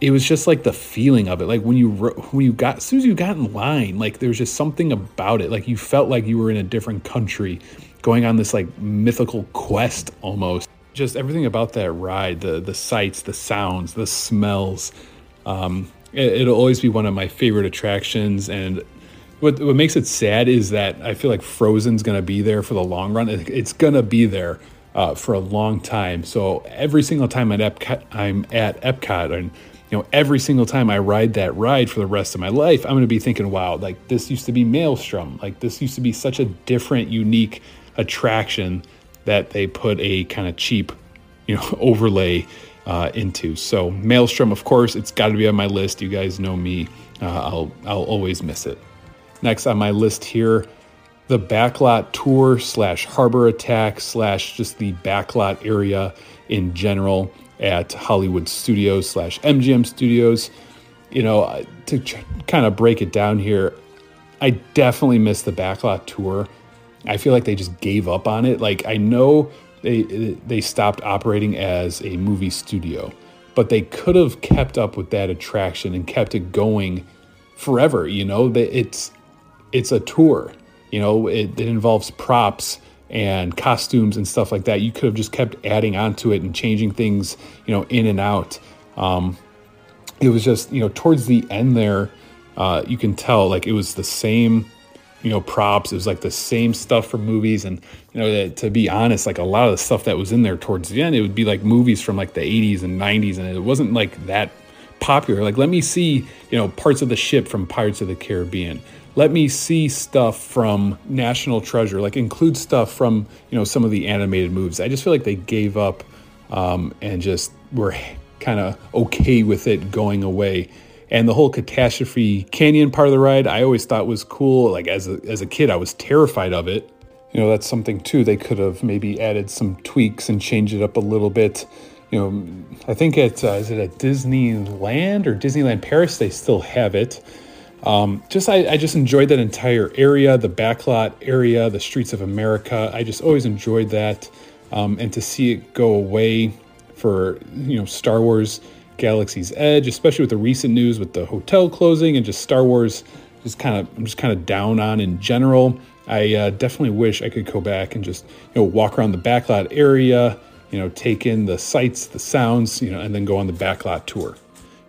It was just like the feeling of it. Like when you when you got as soon as you got in line, like there was just something about it. Like you felt like you were in a different country, going on this like mythical quest almost. Just everything about that ride, the the sights, the sounds, the smells. Um, it, it'll always be one of my favorite attractions, and what what makes it sad is that I feel like Frozen's going to be there for the long run. It's going to be there uh, for a long time. So every single time at Epcot, I'm at Epcot, and you know every single time I ride that ride for the rest of my life, I'm going to be thinking, "Wow, like this used to be Maelstrom. Like this used to be such a different, unique attraction that they put a kind of cheap, you know, overlay." Uh, into so Maelstrom, of course, it's got to be on my list. You guys know me; uh, I'll I'll always miss it. Next on my list here, the backlot tour slash harbor attack slash just the backlot area in general at Hollywood Studios slash MGM Studios. You know, uh, to ch- kind of break it down here, I definitely missed the backlot tour. I feel like they just gave up on it. Like I know they they stopped operating as a movie studio, but they could have kept up with that attraction and kept it going forever. You know, it's it's a tour. You know, it, it involves props and costumes and stuff like that. You could have just kept adding onto it and changing things, you know, in and out. Um, it was just, you know, towards the end there, uh, you can tell like it was the same, you know, props. It was like the same stuff for movies. And, you know, to be honest, like a lot of the stuff that was in there towards the end, it would be like movies from like the 80s and 90s. And it wasn't like that popular. Like, let me see, you know, parts of the ship from Pirates of the Caribbean let me see stuff from National Treasure, like include stuff from you know some of the animated movies. I just feel like they gave up um, and just were kind of okay with it going away. And the whole catastrophe canyon part of the ride, I always thought was cool. Like as a, as a kid, I was terrified of it. You know, that's something too. They could have maybe added some tweaks and changed it up a little bit. You know, I think at uh, is it at Disneyland or Disneyland Paris? They still have it. Um, just I, I, just enjoyed that entire area, the backlot area, the streets of America. I just always enjoyed that, um, and to see it go away for you know Star Wars Galaxy's Edge, especially with the recent news with the hotel closing and just Star Wars, just kind of I'm just kind of down on in general. I uh, definitely wish I could go back and just you know walk around the backlot area, you know, take in the sights, the sounds, you know, and then go on the backlot tour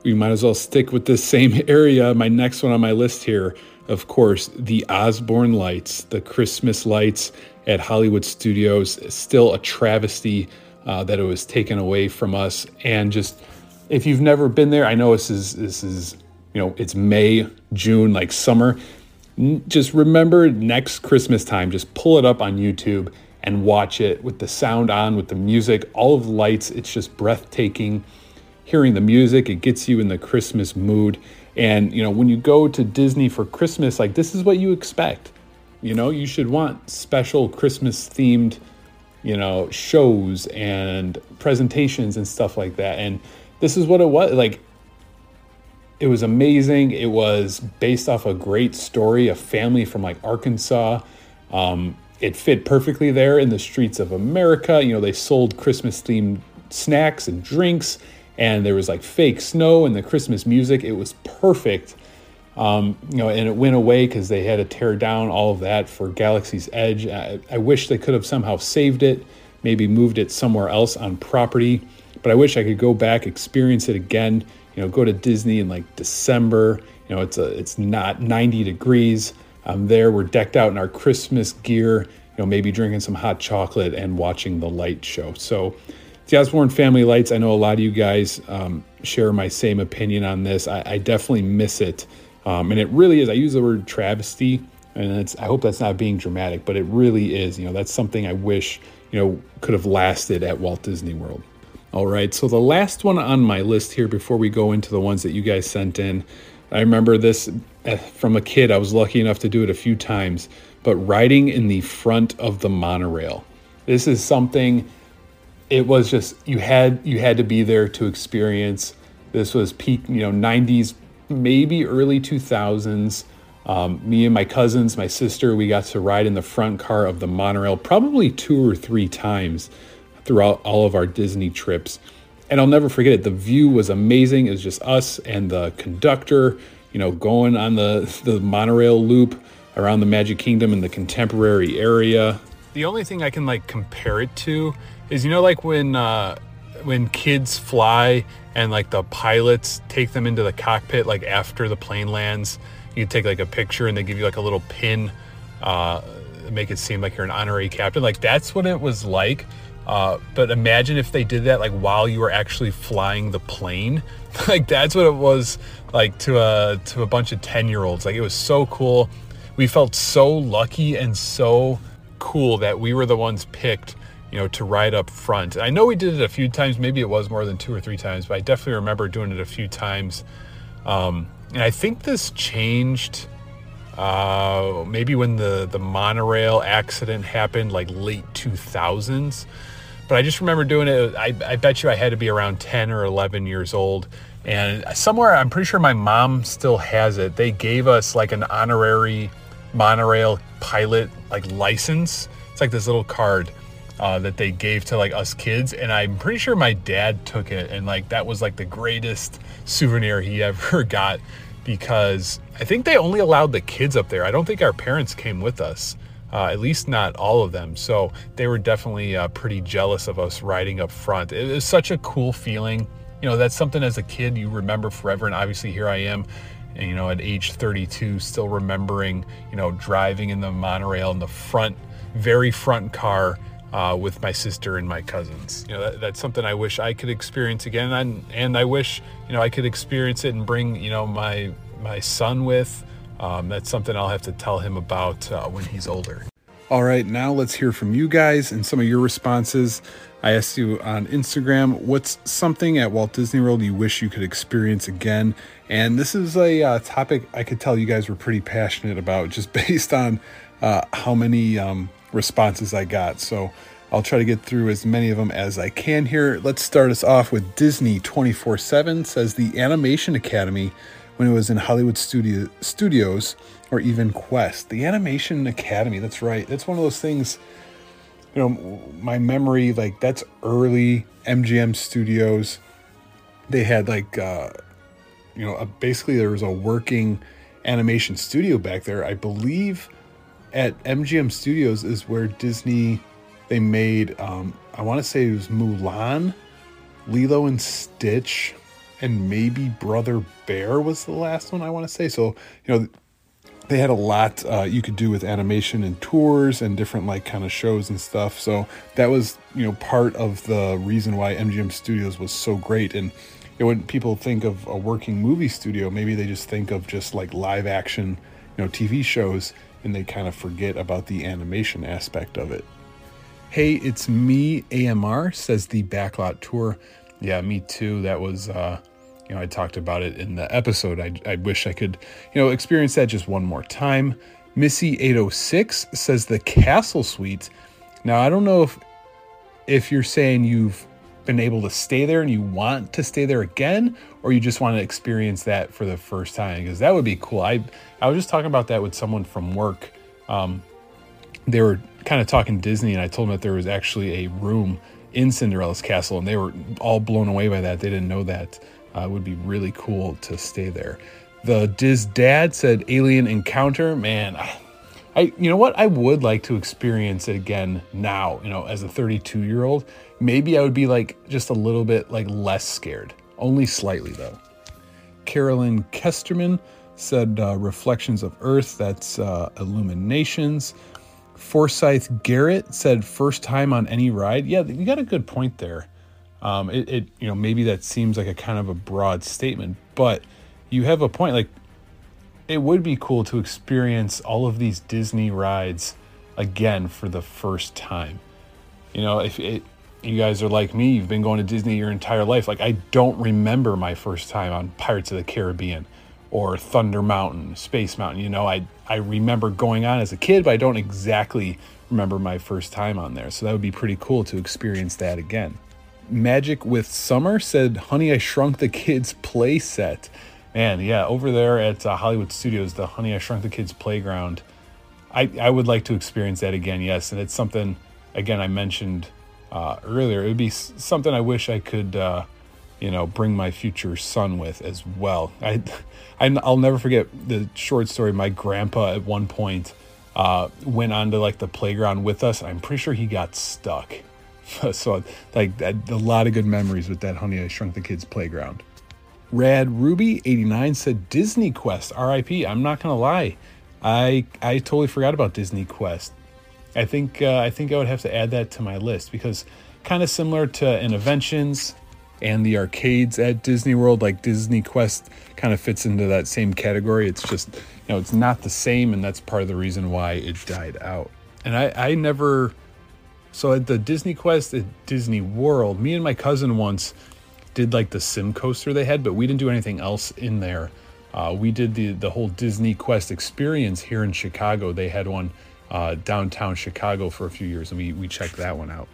we might as well stick with this same area. My next one on my list here of course, the Osborne lights, the Christmas lights at Hollywood Studios. Still a travesty uh, that it was taken away from us. And just if you've never been there, I know this is this is you know it's May, June, like summer. Just remember next Christmas time, just pull it up on YouTube and watch it with the sound on, with the music, all of the lights. It's just breathtaking. Hearing the music, it gets you in the Christmas mood. And you know, when you go to Disney for Christmas, like this is what you expect. You know, you should want special Christmas themed, you know, shows and presentations and stuff like that. And this is what it was. Like it was amazing. It was based off a great story, a family from like Arkansas. Um, it fit perfectly there in the streets of America. You know, they sold Christmas themed snacks and drinks, and there was like fake snow and the Christmas music. It was perfect. Um, you know, and it went away because they had to tear down all of that for Galaxy's Edge. I, I wish they could have somehow saved it, maybe moved it somewhere else on property. But I wish I could go back, experience it again. You know, go to Disney in like December. You know, it's a it's not 90 degrees. I'm there. We're decked out in our Christmas gear. You know, maybe drinking some hot chocolate and watching the light show. So, the Osborne Family Lights. I know a lot of you guys um, share my same opinion on this. I, I definitely miss it, um, and it really is. I use the word travesty, and. I hope that's not being dramatic, but it really is. You know, that's something I wish you know could have lasted at Walt Disney World. All right, so the last one on my list here before we go into the ones that you guys sent in, I remember this eh, from a kid. I was lucky enough to do it a few times, but riding in the front of the monorail. This is something it was just you had you had to be there to experience. This was peak, you know, 90s, maybe early 2000s. Um, me and my cousins, my sister, we got to ride in the front car of the monorail probably two or three times throughout all of our Disney trips. And I'll never forget it. The view was amazing. It was just us and the conductor, you know, going on the, the monorail loop around the Magic Kingdom in the contemporary area. The only thing I can like compare it to is you know like when uh when kids fly and like the pilots take them into the cockpit like after the plane lands, you take like a picture and they give you like a little pin uh make it seem like you're an honorary captain. Like that's what it was like uh, but imagine if they did that like while you were actually flying the plane. like that's what it was like to a to a bunch of 10 year olds. Like it was so cool. We felt so lucky and so cool that we were the ones picked, you know, to ride up front. I know we did it a few times. Maybe it was more than two or three times, but I definitely remember doing it a few times. Um, and I think this changed uh, maybe when the the monorail accident happened, like late 2000s. But I just remember doing it. I, I bet you I had to be around 10 or 11 years old. And somewhere, I'm pretty sure my mom still has it. They gave us like an honorary monorail pilot like license. It's like this little card uh, that they gave to like us kids, and I'm pretty sure my dad took it, and like that was like the greatest souvenir he ever got because I think they only allowed the kids up there. I don't think our parents came with us uh, at least not all of them. So they were definitely uh, pretty jealous of us riding up front. It was such a cool feeling. You know, that's something as a kid you remember forever. And obviously, here I am, you know, at age 32, still remembering, you know, driving in the monorail in the front, very front car. Uh, with my sister and my cousins, you know that, that's something I wish I could experience again, and and I wish you know I could experience it and bring you know my my son with, um, that's something I'll have to tell him about uh, when he's older. All right, now let's hear from you guys and some of your responses. I asked you on Instagram, what's something at Walt Disney World you wish you could experience again? And this is a uh, topic I could tell you guys were pretty passionate about just based on uh, how many um, responses I got. So I'll try to get through as many of them as I can here. Let's start us off with Disney 24 7 says the Animation Academy when it was in Hollywood studio, Studios or even Quest. The Animation Academy, that's right. That's one of those things, you know, my memory, like that's early MGM Studios. They had like, uh, you know, basically there was a working animation studio back there. I believe at MGM Studios is where Disney they made um, I want to say it was Mulan, Lilo and Stitch, and maybe Brother Bear was the last one I want to say. So, you know, they had a lot uh, you could do with animation and tours and different like kind of shows and stuff. So that was you know part of the reason why MGM Studios was so great. And you know, when people think of a working movie studio, maybe they just think of just like live action, you know, TV shows, and they kind of forget about the animation aspect of it. Hey, it's me, AMR, says the Backlot Tour. Yeah, me too. That was, uh, you know, I talked about it in the episode. I, I wish I could, you know, experience that just one more time. Missy806 says the Castle Suite. Now, I don't know if if you're saying you've been able to stay there and you want to stay there again, or you just want to experience that for the first time, because that would be cool. I I was just talking about that with someone from work. Um, they were kind of talking Disney, and I told them that there was actually a room in Cinderella's castle, and they were all blown away by that. They didn't know that. Uh, it would be really cool to stay there. The Diz Dad said Alien Encounter. Man, I, I, you know what? I would like to experience it again now. You know, as a 32 year old, maybe I would be like just a little bit like less scared, only slightly though. Carolyn Kesterman said uh, Reflections of Earth. That's uh, Illuminations. Forsyth Garrett said first time on any ride. Yeah, you got a good point there. Um, it, it, you know, maybe that seems like a kind of a broad statement, but you have a point. Like, it would be cool to experience all of these Disney rides again for the first time. You know, if it, you guys are like me, you've been going to Disney your entire life. Like, I don't remember my first time on Pirates of the Caribbean or Thunder Mountain, Space Mountain. You know, I I remember going on as a kid, but I don't exactly remember my first time on there. So that would be pretty cool to experience that again. Magic with Summer said, "Honey, I Shrunk the Kids play set." Man, yeah, over there at uh, Hollywood Studios, the Honey, I Shrunk the Kids playground. I I would like to experience that again. Yes, and it's something again I mentioned uh, earlier. It would be something I wish I could. Uh, you know, bring my future son with as well. I, I will never forget the short story. My grandpa at one point uh, went onto like the playground with us. I'm pretty sure he got stuck. so like a lot of good memories with that Honey I Shrunk the Kids playground. Rad Ruby 89 said Disney Quest RIP. I'm not gonna lie, I I totally forgot about Disney Quest. I think uh, I think I would have to add that to my list because kind of similar to Innoventions and the arcades at Disney World, like Disney Quest, kind of fits into that same category. It's just, you know, it's not the same, and that's part of the reason why it died out. And I, I never, so at the Disney Quest at Disney World, me and my cousin once did like the sim coaster they had, but we didn't do anything else in there. Uh, we did the the whole Disney Quest experience here in Chicago. They had one uh, downtown Chicago for a few years, and we we checked that one out.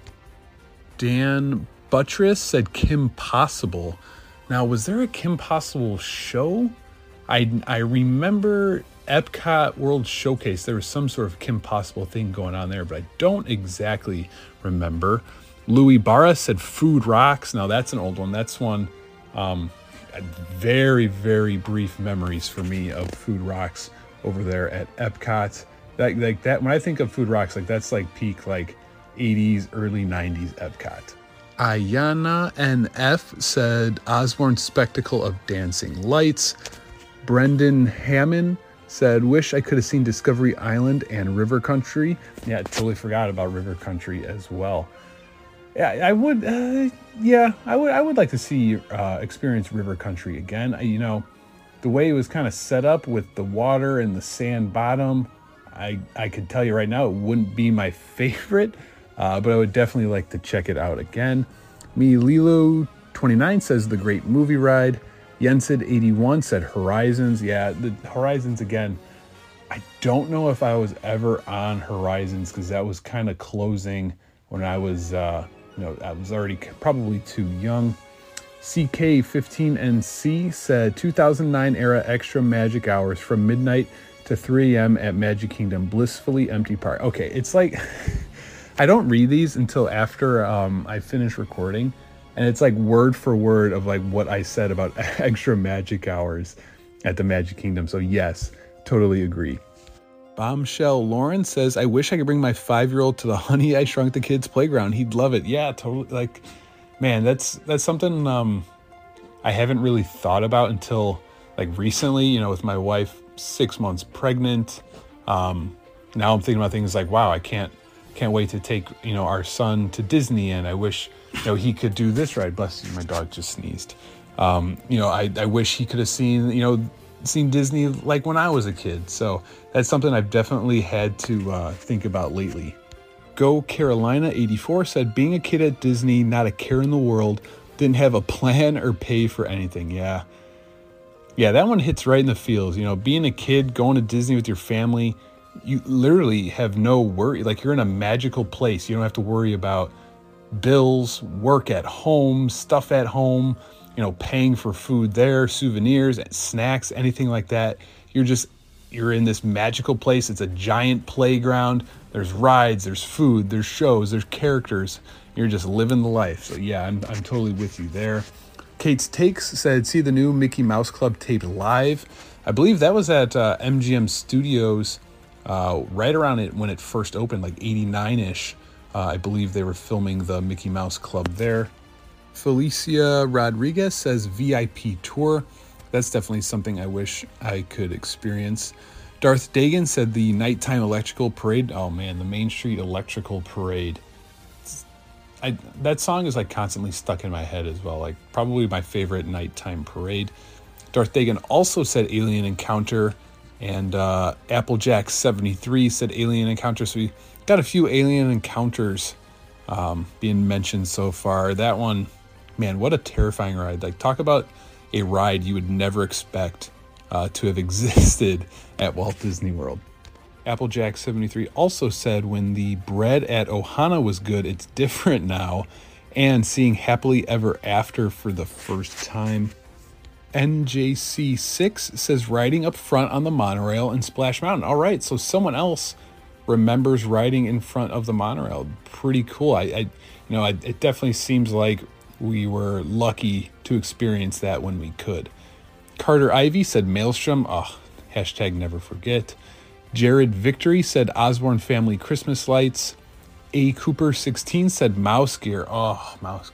Dan Buttress said Kim Possible. Now, was there a Kim Possible show? I I remember Epcot World Showcase. There was some sort of Kim Possible thing going on there, but I don't exactly remember. Louis Barra said Food Rocks. Now that's an old one. That's one. Um, very very brief memories for me of Food Rocks over there at Epcot. Like like that. When I think of Food Rocks, like that's like peak like 80s early 90s Epcot. Ayana NF said Osborne Spectacle of Dancing Lights. Brendan Hammond said, Wish I could have seen Discovery Island and River Country. Yeah, I totally forgot about River Country as well. Yeah, I would. Uh, yeah, I would. I would like to see uh, experience River Country again. You know, the way it was kind of set up with the water and the sand bottom. I I could tell you right now, it wouldn't be my favorite uh, but I would definitely like to check it out again. Me Lilo 29 says the great movie ride. Yensid 81 said Horizons. Yeah, the Horizons again. I don't know if I was ever on Horizons because that was kind of closing when I was, uh, know, I was already probably too young. CK15NC said 2009 era extra magic hours from midnight to 3 a.m. at Magic Kingdom, blissfully empty park. Okay, it's like I don't read these until after um, I finish recording, and it's like word for word of like what I said about extra magic hours at the Magic Kingdom. So yes, totally agree. Bombshell Lauren says, "I wish I could bring my five-year-old to the Honey I Shrunk the Kids playground. He'd love it. Yeah, totally. Like, man, that's that's something um, I haven't really thought about until like recently. You know, with my wife six months pregnant. Um, now I'm thinking about things like, wow, I can't can't wait to take you know our son to Disney, and I wish you know he could do this ride. Bless you, my dog just sneezed. Um, you know, I, I wish he could have seen you know seen Disney like when I was a kid. So that's something I've definitely had to uh, think about lately. Go Carolina 84 said, being a kid at Disney, not a care in the world, didn't have a plan or pay for anything. Yeah. Yeah, that one hits right in the feels. You know, being a kid, going to Disney with your family, you literally have no worry. Like you're in a magical place. You don't have to worry about bills, work at home, stuff at home, you know, paying for food there, souvenirs, snacks, anything like that. You're just you're in this magical place. It's a giant playground. There's rides, there's food, there's shows, there's characters. You're just living the life. So yeah, I'm I'm totally with you there. Kate's Takes said, "See the new Mickey Mouse Club tape live." I believe that was at uh, MGM Studios uh, right around it when it first opened, like '89 ish. Uh, I believe they were filming the Mickey Mouse Club there. Felicia Rodriguez says VIP tour. That's definitely something I wish I could experience. Darth Dagan said the nighttime electrical parade. Oh man, the Main Street Electrical Parade. I, that song is like constantly stuck in my head as well. Like probably my favorite nighttime parade. Darth Dagan also said Alien Encounter, and uh, Applejack seventy three said Alien Encounter. So we got a few Alien Encounters um, being mentioned so far. That one man, what a terrifying ride. Like, talk about a ride you would never expect uh, to have existed at Walt Disney World. Applejack73 also said when the bread at Ohana was good, it's different now. And seeing Happily Ever After for the first time. NJC6 says riding up front on the monorail in Splash Mountain. All right, so someone else remembers riding in front of the monorail. Pretty cool. I, I you know, I, it definitely seems like we were lucky to experience that when we could. Carter Ivy said Maelstrom. Oh, hashtag never forget. Jared Victory said Osborne Family Christmas Lights. A Cooper 16 said Mouse Gear. Oh, Mouse.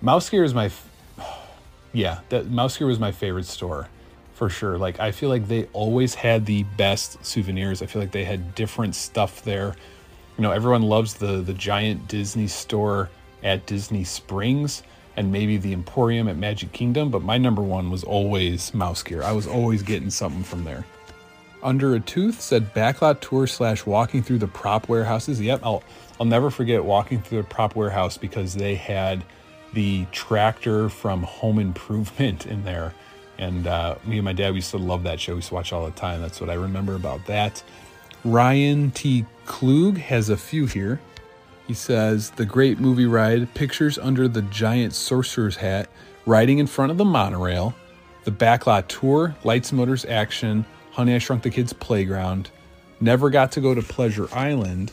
Mouse Gear is my. F- yeah, that Mouse Gear was my favorite store for sure. Like I feel like they always had the best souvenirs. I feel like they had different stuff there. You know, everyone loves the the giant Disney store at Disney Springs and maybe the Emporium at Magic Kingdom, but my number one was always Mouse Gear. I was always getting something from there. Under a Tooth said backlot tour slash walking through the prop warehouses. Yep, I'll I'll never forget walking through the prop warehouse because they had the tractor from Home Improvement in there. And uh, me and my dad we used to love that show. We used to watch all the time. That's what I remember about that. Ryan T. Klug has a few here. He says, The great movie ride, pictures under the giant sorcerer's hat, riding in front of the monorail, the backlot tour, lights, motors, action, Honey, I Shrunk the Kids playground, never got to go to Pleasure Island,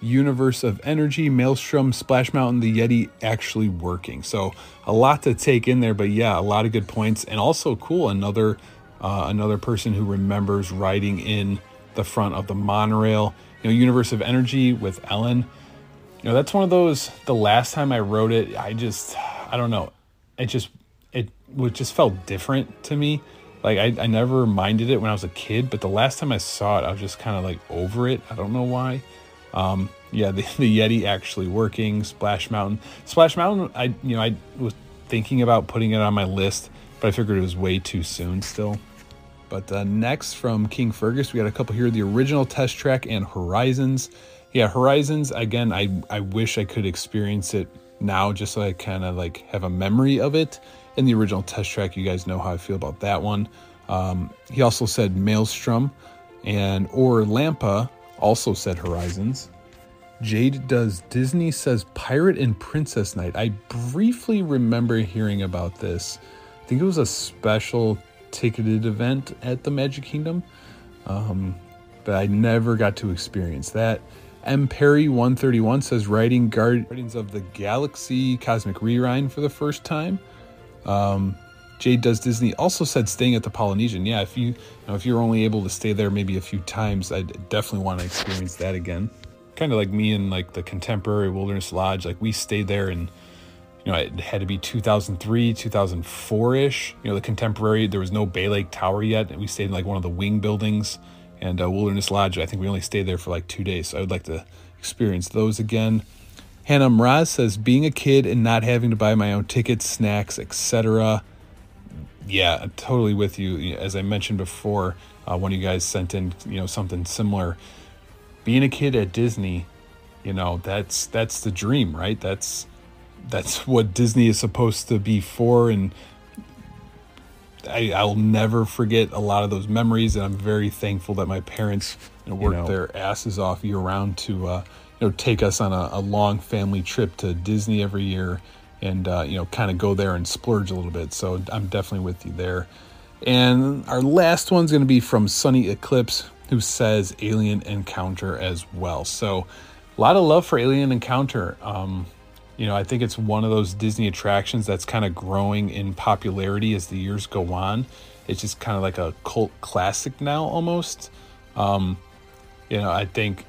Universe of Energy, Maelstrom, Splash Mountain, the Yeti actually working. So a lot to take in there, but yeah, a lot of good points, and also cool. Another uh, another person who remembers riding in the front of the monorail. You know, Universe of Energy with Ellen you know that's one of those the last time i rode it i just i don't know. It just it would just felt different to me. Like I, I never minded it when i was a kid but the last time i saw it i was just kind of like over it. I don't know why. Um, yeah the, the yeti actually working splash mountain. Splash mountain i you know i was thinking about putting it on my list but i figured it was way too soon still. But uh, next from king fergus we got a couple here the original test track and horizons yeah, Horizons again. I I wish I could experience it now, just so I kind of like have a memory of it. In the original test track, you guys know how I feel about that one. Um, he also said Maelstrom, and or Lampa also said Horizons. Jade does Disney says Pirate and Princess Night. I briefly remember hearing about this. I think it was a special ticketed event at the Magic Kingdom, um, but I never got to experience that. M. Perry 131 says writing Guardians of the Galaxy Cosmic Rewind for the first time. Um, Jade Does Disney also said staying at the Polynesian. Yeah, if you, you know, if you're only able to stay there maybe a few times, I definitely want to experience that again. Kind of like me and like the Contemporary Wilderness Lodge. Like we stayed there and you know, it had to be 2003, 2004 ish. You know, the contemporary, there was no Bay Lake Tower yet. And we stayed in like one of the wing buildings and uh, Wilderness Lodge. I think we only stayed there for like two days. So I would like to experience those again. Hannah Mraz says, being a kid and not having to buy my own tickets, snacks, etc. Yeah, I'm totally with you. As I mentioned before, uh, one of you guys sent in, you know, something similar. Being a kid at Disney, you know, that's that's the dream, right? That's that's what Disney is supposed to be for, and I, I'll never forget a lot of those memories. And I'm very thankful that my parents you know, worked you know, their asses off year round to uh, you know take us on a, a, long family trip to Disney every year, and uh, you know kind of go there and splurge a little bit. So I'm definitely with you there. And our last one's going to be from Sunny Eclipse, who says Alien Encounter as well. So a lot of love for Alien Encounter. Um, you know, I think it's one of those Disney attractions that's kind of growing in popularity as the years go on. It's just kind of like a cult classic now, almost. Um, you know, I think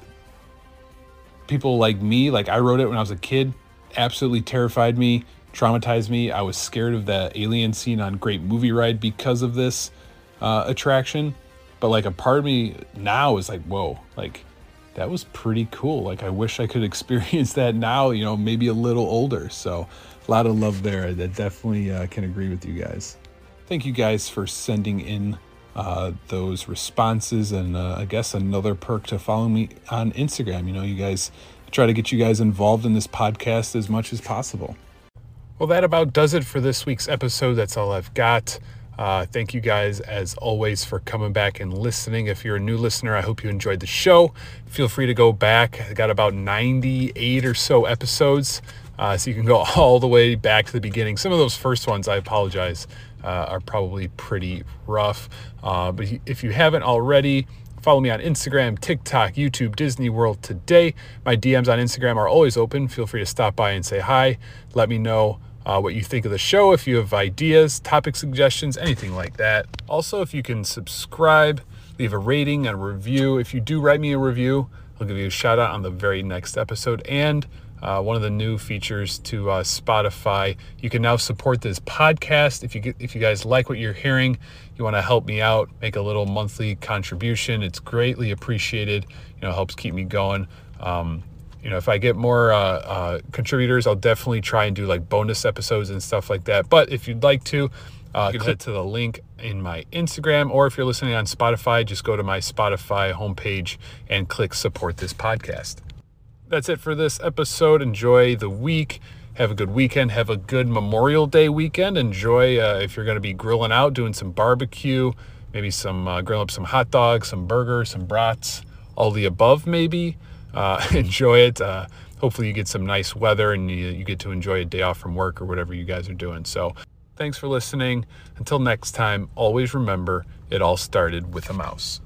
people like me, like I rode it when I was a kid, absolutely terrified me, traumatized me. I was scared of the alien scene on Great Movie Ride because of this uh, attraction. But like a part of me now is like, whoa, like that was pretty cool. Like I wish I could experience that now, you know, maybe a little older. So a lot of love there. I definitely uh, can agree with you guys. Thank you guys for sending in uh, those responses, and uh, I guess another perk to follow me on Instagram. You know, you guys try to get you guys involved in this podcast as much as possible. Well, that about does it for this week's episode. That's all I've got. Uh, thank you guys, as always, for coming back and listening. If you're a new listener, I hope you enjoyed the show. Feel free to go back. I got about 98 or so episodes, uh, so you can go all the way back to the beginning. Some of those first ones, I apologize, uh, are probably pretty rough. Uh, but if you haven't already, follow me on Instagram, TikTok, YouTube, Disney World Today. My DMs on Instagram are always open. Feel free to stop by and say hi. Let me know uh, what you think of the show, if you have ideas, topic suggestions, anything like that. Also, if you can subscribe, leave a rating and a review. If you do write me a review, I'll give you a shout out on the very next episode. And uh, one of the new features to uh, Spotify, you can now support this podcast. If you get, if you guys like what you're hearing, you want to help me out, make a little monthly contribution. It's greatly appreciated. You know, helps keep me going. Um, you know, if I get more uh, uh, contributors, I'll definitely try and do like bonus episodes and stuff like that. But if you'd like to, uh, click to the link in my Instagram, or if you're listening on Spotify, just go to my Spotify homepage and click support this podcast. That's it for this episode. Enjoy the week. Have a good weekend. Have a good Memorial Day weekend. Enjoy uh, if you're going to be grilling out, doing some barbecue, maybe some uh, grill up some hot dogs, some burgers, some brats, all the above, maybe uh, enjoy it. Uh, hopefully, you get some nice weather and you, you get to enjoy a day off from work or whatever you guys are doing. So, thanks for listening. Until next time, always remember it all started with a mouse.